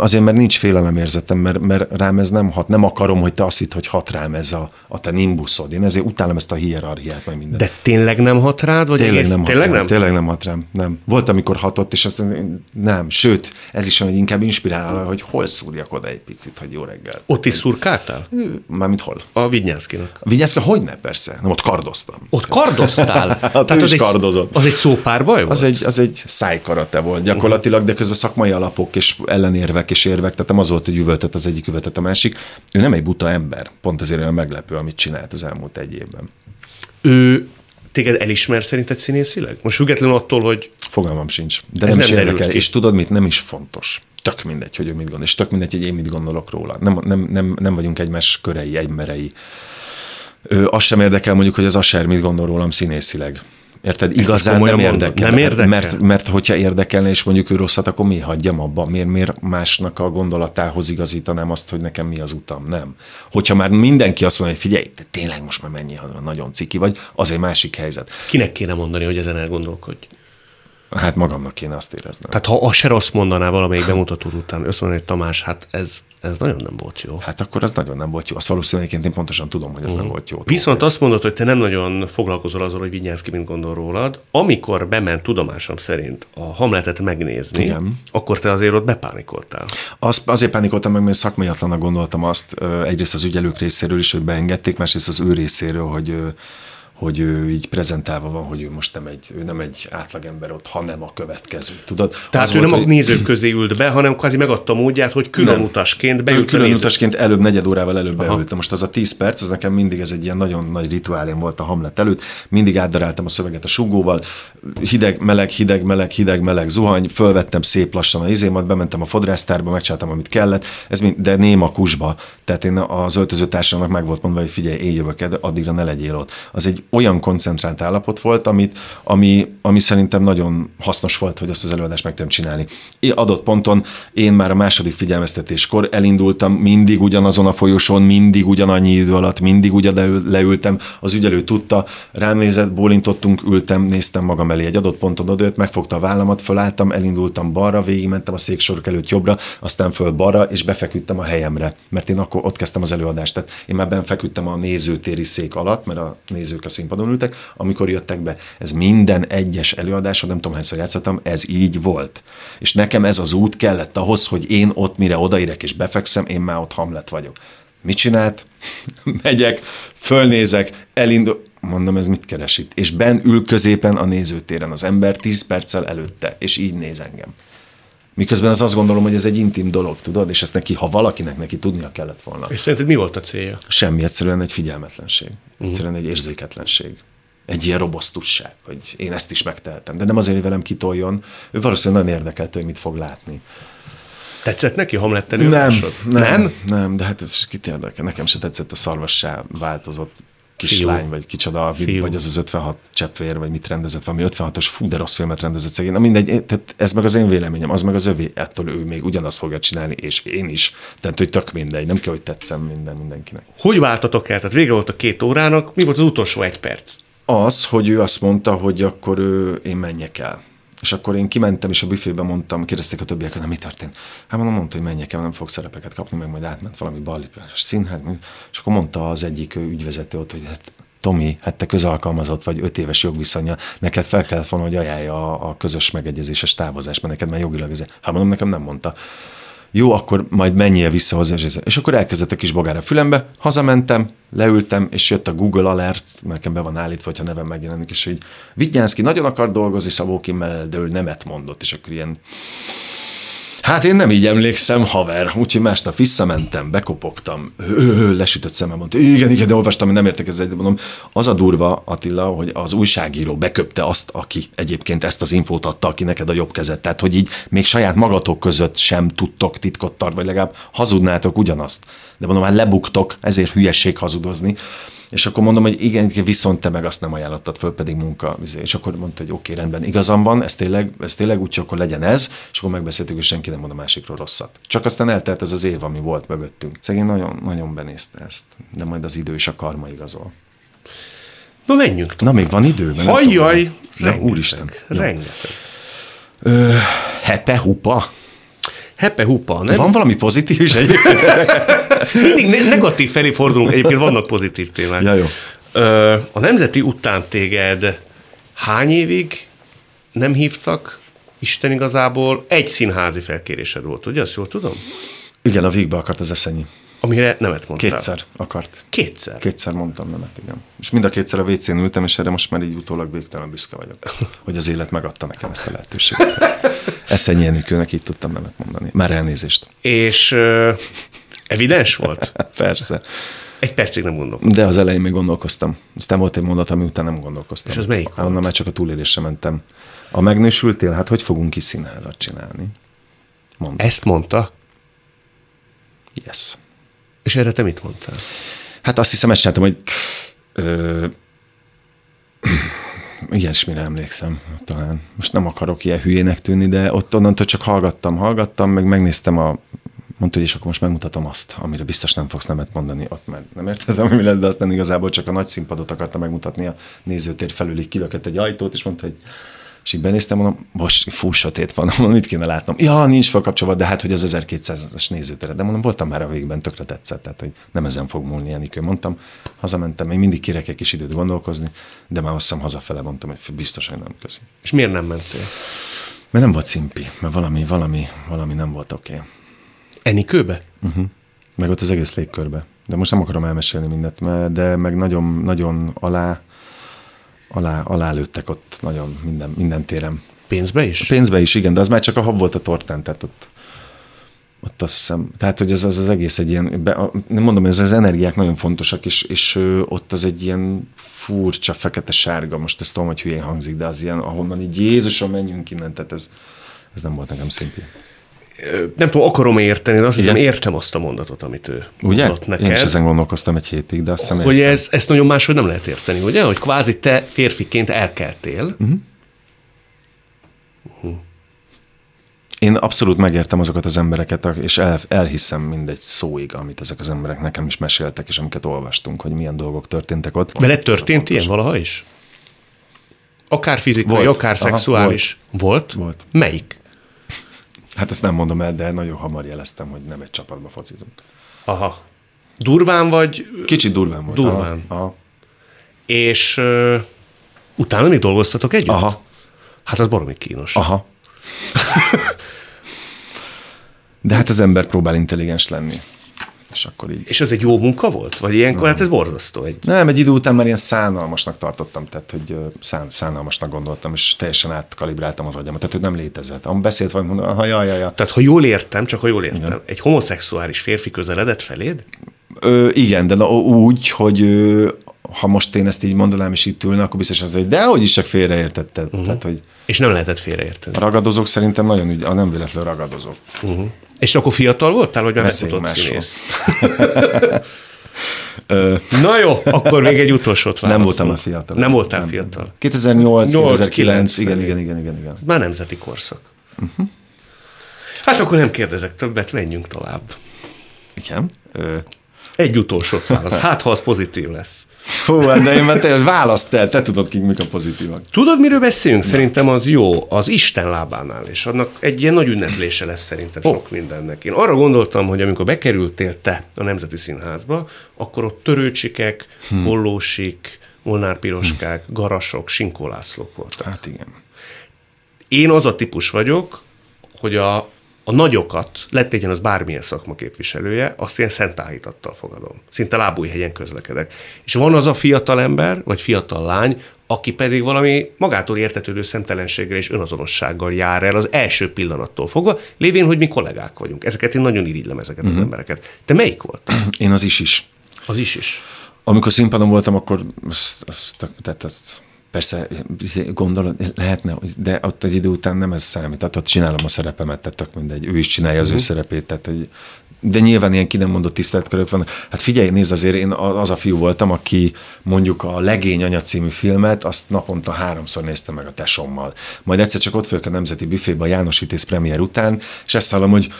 Azért, mert nincs félelemérzetem, mert, mert rám ez nem hat. Nem akarom, hogy te azt hitt, hogy hat rám ez a, a te nimbuszod. Én ezért utálom ezt a hierarchiát, meg mindent. De tényleg nem hat rád? Vagy Tényleg egész, nem hat tényleg rám, nem? Tényleg nem hat rám. Nem. Volt, amikor hatott, és azt mondom, nem. Sőt, ez is olyan, hogy inkább inspirál, hogy hol szúrjak oda egy picit, hogy jó reggel. Ott is szurkáltál? Mármint hol? A Vignyánszkinak. Vigyázz, hogy ne, persze. Nem, ott kardoztam. Ott kardoztál? Hát ő is egy, kardozott. Az egy szópárbaj volt? Az egy, az egy szájkarate volt gyakorlatilag, de közben szakmai alapok és ellenérvek és érvek, tehát nem az volt, hogy üvöltött az egyik, üvöltött a másik. Ő nem egy buta ember, pont ezért olyan meglepő, amit csinált az elmúlt egy évben. Ő téged elismer szerinted színészileg? Most függetlenül attól, hogy Fogalmam sincs. De nem, is nem derült érdekel. És tudod mit? Nem is fontos. Tök mindegy, hogy ő mit gondol, és tök mindegy, hogy én mit gondolok róla. Nem, nem, nem, nem vagyunk egymás körei, egymerei. Ő, azt sem érdekel mondjuk, hogy az Asher mit gondol rólam színészileg. Érted? Igazán komolyan nem érdekel. Nem érdekel? Mert, mert hogyha érdekelne, és mondjuk ő rosszat, akkor mi hagyjam abba? Miért, miért másnak a gondolatához igazítanám azt, hogy nekem mi az utam? Nem. Hogyha már mindenki azt mondja, hogy figyelj, te tényleg most már mennyi, nagyon ciki vagy, az egy másik helyzet. kinek kéne mondani, hogy ezen elgondolkodj? Hát magamnak kéne azt éreznem. Tehát ha a se azt mondaná valamelyik bemutató után, azt mondaná, hogy Tamás, hát ez, ez nagyon nem volt jó. Hát akkor az nagyon nem volt jó. Azt valószínűleg én pontosan tudom, hogy ez nem volt jó. Viszont azt mondod, hogy te nem nagyon foglalkozol azzal, hogy Vinyánszki mint gondol rólad. Amikor bement tudomásom szerint a Hamletet megnézni, Igen. akkor te azért ott bepánikoltál. Az, azért pánikoltam meg, mert szakmaiatlanak gondoltam azt, egyrészt az ügyelők részéről is, hogy beengedték, másrészt az ő részéről, hogy hogy ő így prezentálva van, hogy ő most nem egy, ő nem egy átlagember ott, hanem a következő. Tudod? Tehát Az ő nem volt, a hogy- nézők közé ült be, hanem kvázi megadta módját, hogy külön Nem. utasként Ő beült a külön utasként előbb, negyed órával előbb beültem. Most az a 10 perc, az nekem mindig ez egy ilyen nagyon nagy rituálém volt a Hamlet előtt. Mindig átdaráltam a szöveget a sugóval, hideg, meleg, hideg, meleg, hideg, meleg, zuhany, fölvettem szép lassan a izémat, bementem a fodrásztárba, megcsináltam, amit kellett, ez mind, de néma kusba. Tehát én az öltözőtársamnak meg volt mondva, hogy figyelj, én jövök, addigra ne legyél ott. Az egy olyan koncentrált állapot volt, amit, ami, ami szerintem nagyon hasznos volt, hogy azt az előadást meg tudom csinálni. Én adott ponton én már a második figyelmeztetéskor elindultam mindig ugyanazon a folyosón, mindig ugyanannyi idő alatt, mindig ugyan leültem, az ügyelő tudta, rám nézett, bólintottunk, ültem, néztem magam elé egy adott ponton odajött, megfogta a vállamat, fölálltam, elindultam balra, végigmentem a széksorok előtt jobbra, aztán föl balra, és befeküdtem a helyemre, mert én akkor ott kezdtem az előadást. Tehát én már benfeküdtem a nézőtéri szék alatt, mert a nézők a színpadon ültek, amikor jöttek be. Ez minden egyes előadáson, nem tudom hányszor játszottam, ez így volt. És nekem ez az út kellett ahhoz, hogy én ott mire odaérek és befekszem, én már ott Hamlet vagyok. Mit csinált? Megyek, fölnézek, elindul, mondom, ez mit keres itt? És ben ül középen a nézőtéren az ember 10 perccel előtte, és így néz engem. Miközben az azt gondolom, hogy ez egy intim dolog, tudod, és ezt neki, ha valakinek neki tudnia kellett volna. És szerinted mi volt a célja? Semmi, egyszerűen egy figyelmetlenség. Egyszerűen egy érzéketlenség. Egy ilyen robosztusság, hogy én ezt is megtehetem. De nem azért, hogy velem kitoljon, ő valószínűleg nagyon érdekelt, hogy mit fog látni. Tetszett neki Hamletten Nem, nem, nem, nem, de hát ez kit érdekel. Nekem se tetszett a szarvassá változott kislány, vagy kicsoda, Fiú. vagy az az 56 cseppvér, vagy mit rendezett, valami 56-os, fú, de rossz filmet rendezett szegény. Na mindegy, tehát ez meg az én véleményem, az meg az övé, ettől ő még ugyanazt fogja csinálni, és én is. Tehát, hogy tök mindegy, nem kell, hogy tetszem minden mindenkinek. Hogy váltatok el? Tehát vége volt a két órának, mi volt az utolsó egy perc? Az, hogy ő azt mondta, hogy akkor ő, én menjek el. És akkor én kimentem, és a büfébe mondtam, kérdezték a többiek, mi történt. Hát mondom, mondta, hogy menjek el, nem fog szerepeket kapni, meg majd átment valami ballipás színház. És akkor mondta az egyik ügyvezető ott, hogy hát Tomi, hát te közalkalmazott vagy, öt éves jogviszonya, neked fel kellett volna, hogy ajánlja a, a közös megegyezéses távozást, mert neked már jogilag ez. Hát mondom, nekem nem mondta. Jó, akkor majd menjél vissza hozzá. És akkor elkezdett a kis bogár fülembe, hazamentem, leültem, és jött a Google Alert, nekem be van állítva, hogyha nevem megjelenik, és hogy Vigyánszki nagyon akar dolgozni Szabó Kimmel, de ő nemet mondott, és akkor ilyen Hát én nem így emlékszem, haver. Úgyhogy másnap visszamentem, bekopogtam, lesütött szemem, mondta, igen, igen, de olvastam, nem értek ezzel, mondom, az a durva, Attila, hogy az újságíró beköpte azt, aki egyébként ezt az infót adta, aki neked a jobb kezet. Tehát, hogy így még saját magatok között sem tudtok titkot tart, vagy legalább hazudnátok ugyanazt. De mondom, hát lebuktok, ezért hülyesség hazudozni. És akkor mondom, hogy igen, viszont te meg azt nem ajánlottad föl, pedig munka. izé. És akkor mondta, hogy oké, rendben, igazam van, ez tényleg, ez tényleg úgy, akkor legyen ez, és akkor megbeszéltük, hogy senki nem mond a másikról rosszat. Csak aztán eltelt ez az év, ami volt mögöttünk. Szegény nagyon, nagyon benézte ezt, de majd az idő és a karma igazol. Na menjünk tovább. Na, még van idő? Hajjaj! tudom. Ja, úristen. Jó. Rengeteg. Hepe hupa? Hepe hupa. Nem? Van valami pozitív is egyébként? Mindig ne- negatív felé fordulunk, egyébként vannak pozitív témák. Ja, jó. A Nemzeti után téged hány évig nem hívtak Isten igazából? Egy színházi felkérésed volt, ugye? Azt jól tudom? Igen, a végbe akart az eszenyi. Amire nemet mondtál. Kétszer akart. Kétszer. Kétszer mondtam nemet, igen. És mind a kétszer a WC-n ültem, és erre most már így utólag végtelen büszke vagyok, hogy az élet megadta nekem ezt a lehetőséget. Eszenyi Enikőnek így tudtam nemet mondani. Már elnézést. És ö, evidens volt? Persze. Egy percig nem gondolkodtam. De az elején még gondolkoztam. Aztán volt egy mondat, ami után nem gondolkoztam. És az melyik volt? Onnan már csak a túlélésre mentem. A megnősültél, hát hogy fogunk kis színházat csinálni? Mondta. Ezt mondta, Yes. és erre te mit mondtál? Hát azt hiszem, ezt csináltam, hogy ö, ilyesmire emlékszem talán. Most nem akarok ilyen hülyének tűnni, de ott onnantól csak hallgattam, hallgattam, meg megnéztem a mondta, hogy és akkor most megmutatom azt, amire biztos nem fogsz nemet mondani, ott mert nem értettem, mi lesz, de aztán igazából csak a nagy színpadot akarta megmutatni a nézőtér felül, így kilökött egy ajtót, és mondta, hogy és így benéztem, mondom, most fú, sötét van, mondom, mit kéne látnom? Ja, nincs felkapcsolva, de hát, hogy az 1200-as nézőtere. De mondom, voltam már a végben, tökre tetszett, tehát, hogy nem ezen fog múlni, Enikő. Mondtam, hazamentem, még mindig kérek egy kis időt gondolkozni, de már azt hiszem hazafele mondtam, hogy biztos, hogy nem köszi. És miért nem mentél? Mert nem volt szimpi, mert valami, valami, valami nem volt oké. Okay. Enikőbe? Meg ott az egész légkörbe. De most nem akarom elmesélni mindent, mert, de meg nagyon, nagyon alá, alá, alá lőttek ott nagyon minden, minden téren. Pénzbe is? Pénzbe is, igen, de az már csak a hab volt a tortán, tehát ott, ott azt hiszem, tehát hogy ez az, az egész egy ilyen, be, a- nem mondom, ez az energiák nagyon fontosak, és, és ott az egy ilyen furcsa, fekete-sárga, most ezt tudom, hogy hülyén hangzik, de az ilyen, ahonnan így Jézusom, menjünk innen, tehát ez, ez nem volt nekem szimpi. Nem tudom, akarom érteni, de azt hiszem értem azt a mondatot, amit ő Ugye? mondott neked. Én is ezen gondolkoztam egy hétig, de azt hiszem hogy értem. ez, ezt nagyon máshogy nem lehet érteni, ugye? Hogy kvázi te férfiként elkeltél, Mhm. uh-huh. Én abszolút megértem azokat az embereket, és el, elhiszem mindegy szóig, amit ezek az emberek nekem is meséltek, és amiket olvastunk, hogy milyen dolgok történtek ott. Veled történt ilyen valaha is? Akár fizikai, Volt. akár Aha, szexuális. Volt. Volt. Melyik? Hát ezt nem mondom el, de nagyon hamar jeleztem, hogy nem egy csapatba focizunk. Aha. Durván vagy, Kicsit durván volt. Durván. Aha. Aha. és uh, utána még dolgoztatok együtt? Aha. Hát az baromi kínos. Aha. De hát az ember próbál intelligens lenni. És akkor így. És ez egy jó munka volt? Vagy ilyenkor, hát ez borzasztó. Egy... Nem, egy idő után már ilyen szánalmasnak tartottam, tehát hogy szán, szánalmasnak gondoltam, és teljesen átkalibráltam az agyamat, tehát hogy nem létezett. Amúgy beszélt vagy mondom, ha ja, ja, ja. Tehát, ha jól értem, csak ha jól értem, Igen. egy homoszexuális férfi közeledett feléd? Ö, igen, de na, úgy, hogy ö, ha most én ezt így mondanám, és itt ülne, akkor biztos az, hogy de hogy is csak félreértetted. Uh-huh. Tehát, hogy És nem lehetett félreérteni. a ragadozók szerintem nagyon ügy, a nem véletlenül ragadozók. Uh-huh. És akkor fiatal voltál, hogy másról. színész? Na jó, akkor még egy utolsót válaszol. Nem voltam már fiatal. Nem voltál nem, fiatal. 2008, 8, 2009, 9 igen, igen, igen, igen, igen. Már nemzeti korszak. Uh-huh. Hát akkor nem kérdezek többet, menjünk tovább. Igen. Ö, Egy utolsót válasz. Hát, ha az pozitív lesz. Fú, hát de én már te választ el, te tudod ki, mik a pozitívak. Tudod, miről beszélünk? Szerintem az jó, az Isten lábánál, és annak egy ilyen nagy ünneplése lesz szerintem sok mindennek. Én arra gondoltam, hogy amikor bekerültél te a Nemzeti Színházba, akkor ott törőcsikek, hmm. hollósik, molnárpiroskák, garasok, sinkólászlók voltak. Hát igen. Én az a típus vagyok, hogy a, a nagyokat, lett legyen az bármilyen szakma képviselője, azt én szentáhítattal fogadom. Szinte lábújhegyen közlekedek. És van az a fiatal ember, vagy fiatal lány, aki pedig valami magától értetődő szemtelenséggel és önazonossággal jár el az első pillanattól fogva, lévén, hogy mi kollégák vagyunk. Ezeket én nagyon irigylem, ezeket uh-huh. az embereket. Te melyik volt? Én az is is. Az is is. Amikor színpadon voltam, akkor azt, azt, tehát azt persze gondolod, lehetne, de ott egy idő után nem ez számít. Tehát ott csinálom a szerepemet, tehát tök mindegy. Ő is csinálja az ő szerepét, tehát hogy de nyilván ilyen ki nem mondott tiszteletkörök van. Hát figyelj, nézd, azért én az a fiú voltam, aki mondjuk a Legény anya című filmet, azt naponta háromszor néztem meg a tesommal. Majd egyszer csak ott fölök a Nemzeti Büfébe a János Vitéz premier után, és ezt hallom, hogy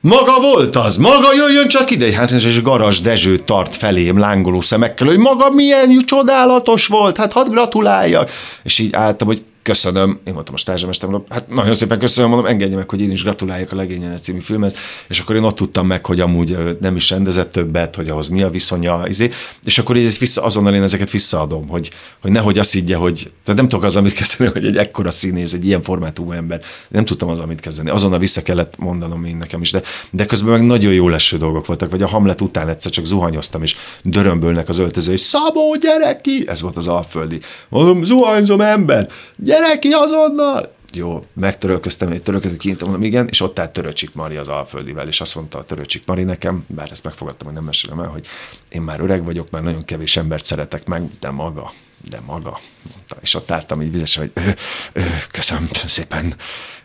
maga volt az, maga jöjjön csak ide, hát és Garas Dezső tart felém lángoló szemekkel, hogy maga milyen csodálatos volt, hát hadd gratuláljak. És így álltam, hogy köszönöm, én voltam a stázsamester, mondom, hát nagyon szépen köszönöm, mondom, engedje meg, hogy én is gratuláljak a Legényenet című filmet, és akkor én ott tudtam meg, hogy amúgy nem is rendezett többet, hogy ahhoz mi a viszonya, izé, és akkor ezt vissza, azonnal én ezeket visszaadom, hogy, hogy nehogy azt higgye, hogy tehát nem tudok az, amit kezdeni, hogy egy ekkora színész, egy ilyen formátumú ember, nem tudtam az, amit kezdeni. Azonnal vissza kellett mondanom én nekem is, de, de közben meg nagyon jó leső dolgok voltak, vagy a Hamlet után egyszer csak zuhanyoztam, és dörömbölnek az öltöző, és Szabó, gyere ki! Ez volt az alföldi. Mondom, zuhanyzom ember, gyere ki azonnal! Jó, megtörölköztem, egy törölköző kint, mondom, igen, és ott állt Töröcsik Mari az Alföldivel, és azt mondta a Töröcsik Mari nekem, bár ezt megfogadtam, hogy nem mesélem el, hogy én már öreg vagyok, már nagyon kevés embert szeretek meg, de maga, de maga, mondta. És ott álltam így vizesen, hogy ö, ö, köszönöm szépen,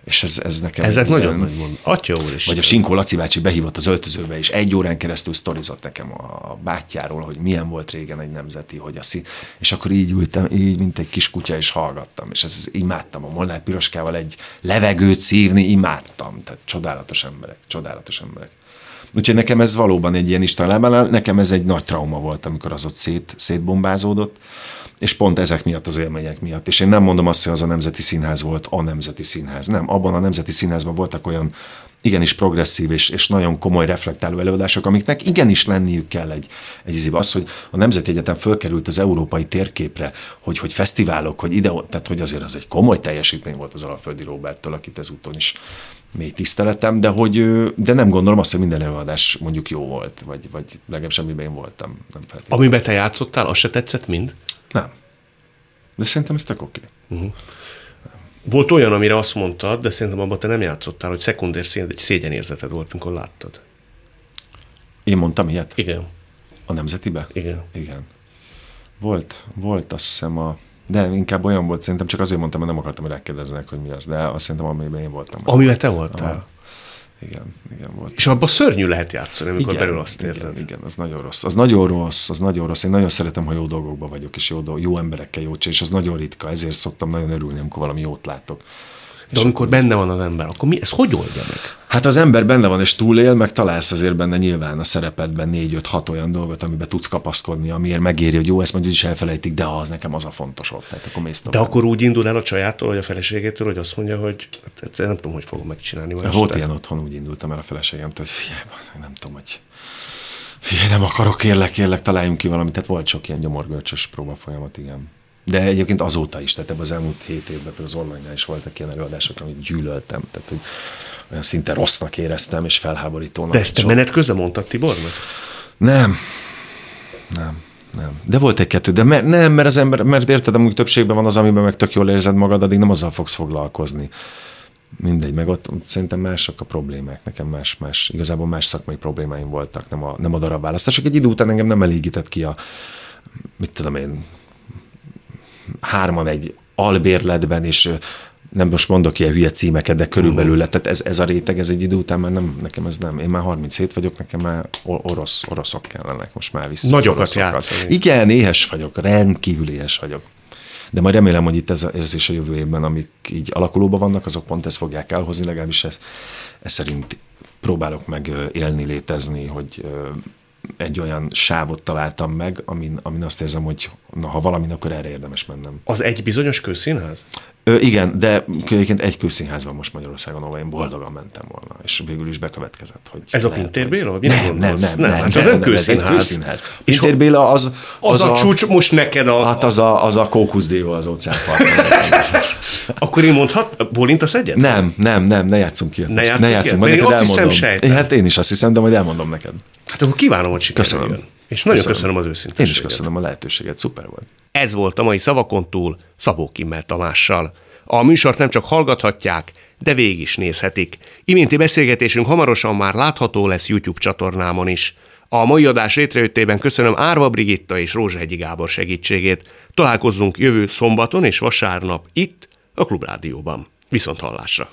és ez, ez nekem... Ezek nagyon nagy mond. Atya úr is. Vagy a Sinkó Laci bácsi behívott az öltözőbe, és egy órán keresztül sztorizott nekem a bátyjáról, hogy milyen volt régen egy nemzeti, hogy a szín... És akkor így ültem, így, mint egy kis kutya, és hallgattam. És ez, imádtam a Molnár Piroskával egy levegőt szívni, imádtam. Tehát csodálatos emberek, csodálatos emberek. Úgyhogy nekem ez valóban egy ilyen Isten nekem ez egy nagy trauma volt, amikor az ott szét, szétbombázódott és pont ezek miatt az élmények miatt. És én nem mondom azt, hogy az a Nemzeti Színház volt a Nemzeti Színház. Nem, abban a Nemzeti Színházban voltak olyan igenis progresszív és, és nagyon komoly reflektáló előadások, amiknek igenis lenniük kell egy, egy izib. Az, hogy a Nemzeti Egyetem fölkerült az európai térképre, hogy, hogy fesztiválok, hogy ide, tehát hogy azért az egy komoly teljesítmény volt az Alföldi Roberttől, akit ezúton is mély tiszteletem, de, hogy, de nem gondolom azt, hogy minden előadás mondjuk jó volt, vagy, vagy legalábbis amiben én voltam. Nem Amiben te játszottál, az se tetszett mind? Nem. De szerintem ez tök oké. Okay. Uh-huh. Volt olyan, amire azt mondtad, de szerintem abban te nem játszottál, hogy szekundér szégyenérzeted volt, amikor láttad. Én mondtam ilyet? Igen. A nemzetibe? Igen. Igen. Volt, volt azt hiszem a... De inkább olyan volt, szerintem csak azért mondtam, mert nem akartam, hogy rákérdeznek, hogy mi az, de azt szerintem, amiben én voltam. Amiben te voltál? Aha. Igen, igen volt. És abban szörnyű lehet játszani, amikor igen, belül azt érzed. Igen, igen, az nagyon rossz. Az nagyon rossz, az nagyon rossz. Én nagyon szeretem, ha jó dolgokban vagyok, és jó, jó emberekkel jó és az nagyon ritka. Ezért szoktam nagyon örülni, amikor valami jót látok. De amikor benne van az ember, akkor mi, ez hogy oldja meg? Hát az ember benne van és túlél, meg találsz azért benne nyilván a szerepedben négy-öt-hat olyan dolgot, amiben tudsz kapaszkodni, amiért megéri, hogy jó, ezt mondjuk is elfelejtik, de az nekem az a fontos ott. Tehát akkor mész De akkor úgy indul el a csajától, vagy a feleségétől, hogy azt mondja, hogy hát, nem tudom, hogy fogom megcsinálni. Volt este. ilyen otthon, úgy indultam el a feleségemtől, hogy figyelj, nem tudom, hogy figyelj, nem akarok, kérlek, kérlek, találjunk ki valamit. Tehát volt sok ilyen gyomorgörcsös próba folyamat, igen. De egyébként azóta is, tehát ebben az elmúlt hét évben az online is voltak ilyen előadások, amit gyűlöltem. Tehát, hogy olyan szinte rossznak éreztem, és felháborítónak. De ezt te menet közben mondtad Tibornak? Nem. Nem. Nem. De volt egy-kettő, de me- nem, mert az ember, mert érted, amúgy többségben van az, amiben meg tök jól érzed magad, addig nem azzal fogsz foglalkozni. Mindegy, meg ott szerintem mások a problémák, nekem más, más, igazából más szakmai problémáim voltak, nem a, nem a darab választások. Egy idő után engem nem elégített ki a, mit tudom én, hárman egy albérletben, és nem most mondok ilyen hülye címeket, de körülbelül lett. Tehát ez, ez a réteg, ez egy idő után már nem, nekem ez nem. Én már 37 vagyok, nekem már orosz, oroszok kellenek, most már vissza. Nagyokat játszani. Igen, éhes vagyok, rendkívül éhes vagyok. De majd remélem, hogy itt ez, ez is a jövő évben, amik így alakulóban vannak, azok pont ezt fogják elhozni, legalábbis ez, ez szerint próbálok meg élni, létezni, hogy egy olyan sávot találtam meg, amin, amin azt érzem, hogy na, ha valamin, akkor erre érdemes mennem. Az egy bizonyos közszínház? Ö, igen, de egyébként egy közszínház van most Magyarországon, ahol én boldogan mentem volna, és végül is bekövetkezett, hogy... Ez lehet, a Pintér Béla? Nem, nem, nem, nem, nem, hát nem, nem, közszínház. közszínház. Pintér Béla az... Az, az a, a, csúcs most neked a... Hát az a, az a kókuszdió az óceánparton. Akkor én mondhat, Bolintasz egyet? Nem, nem, nem, ne játszunk ki. Ne játszunk, ne játszunk majd neked elmondom. Hát én is azt hiszem, de majd elmondom neked. Hát akkor kívánom, hogy sikerüljön. Köszönöm. És nagyon köszönöm, köszönöm az őszintén. Én is köszönöm a lehetőséget, szuper volt. Ez volt a mai Szavakon túl Szabó Kimmel Tamással. A műsort nem csak hallgathatják, de végig is nézhetik. Iménti beszélgetésünk hamarosan már látható lesz YouTube csatornámon is. A mai adás létrejöttében köszönöm Árva Brigitta és Rózsahegyi Gábor segítségét. Találkozzunk jövő szombaton és vasárnap itt, a Klubrádióban. Viszont hallásra!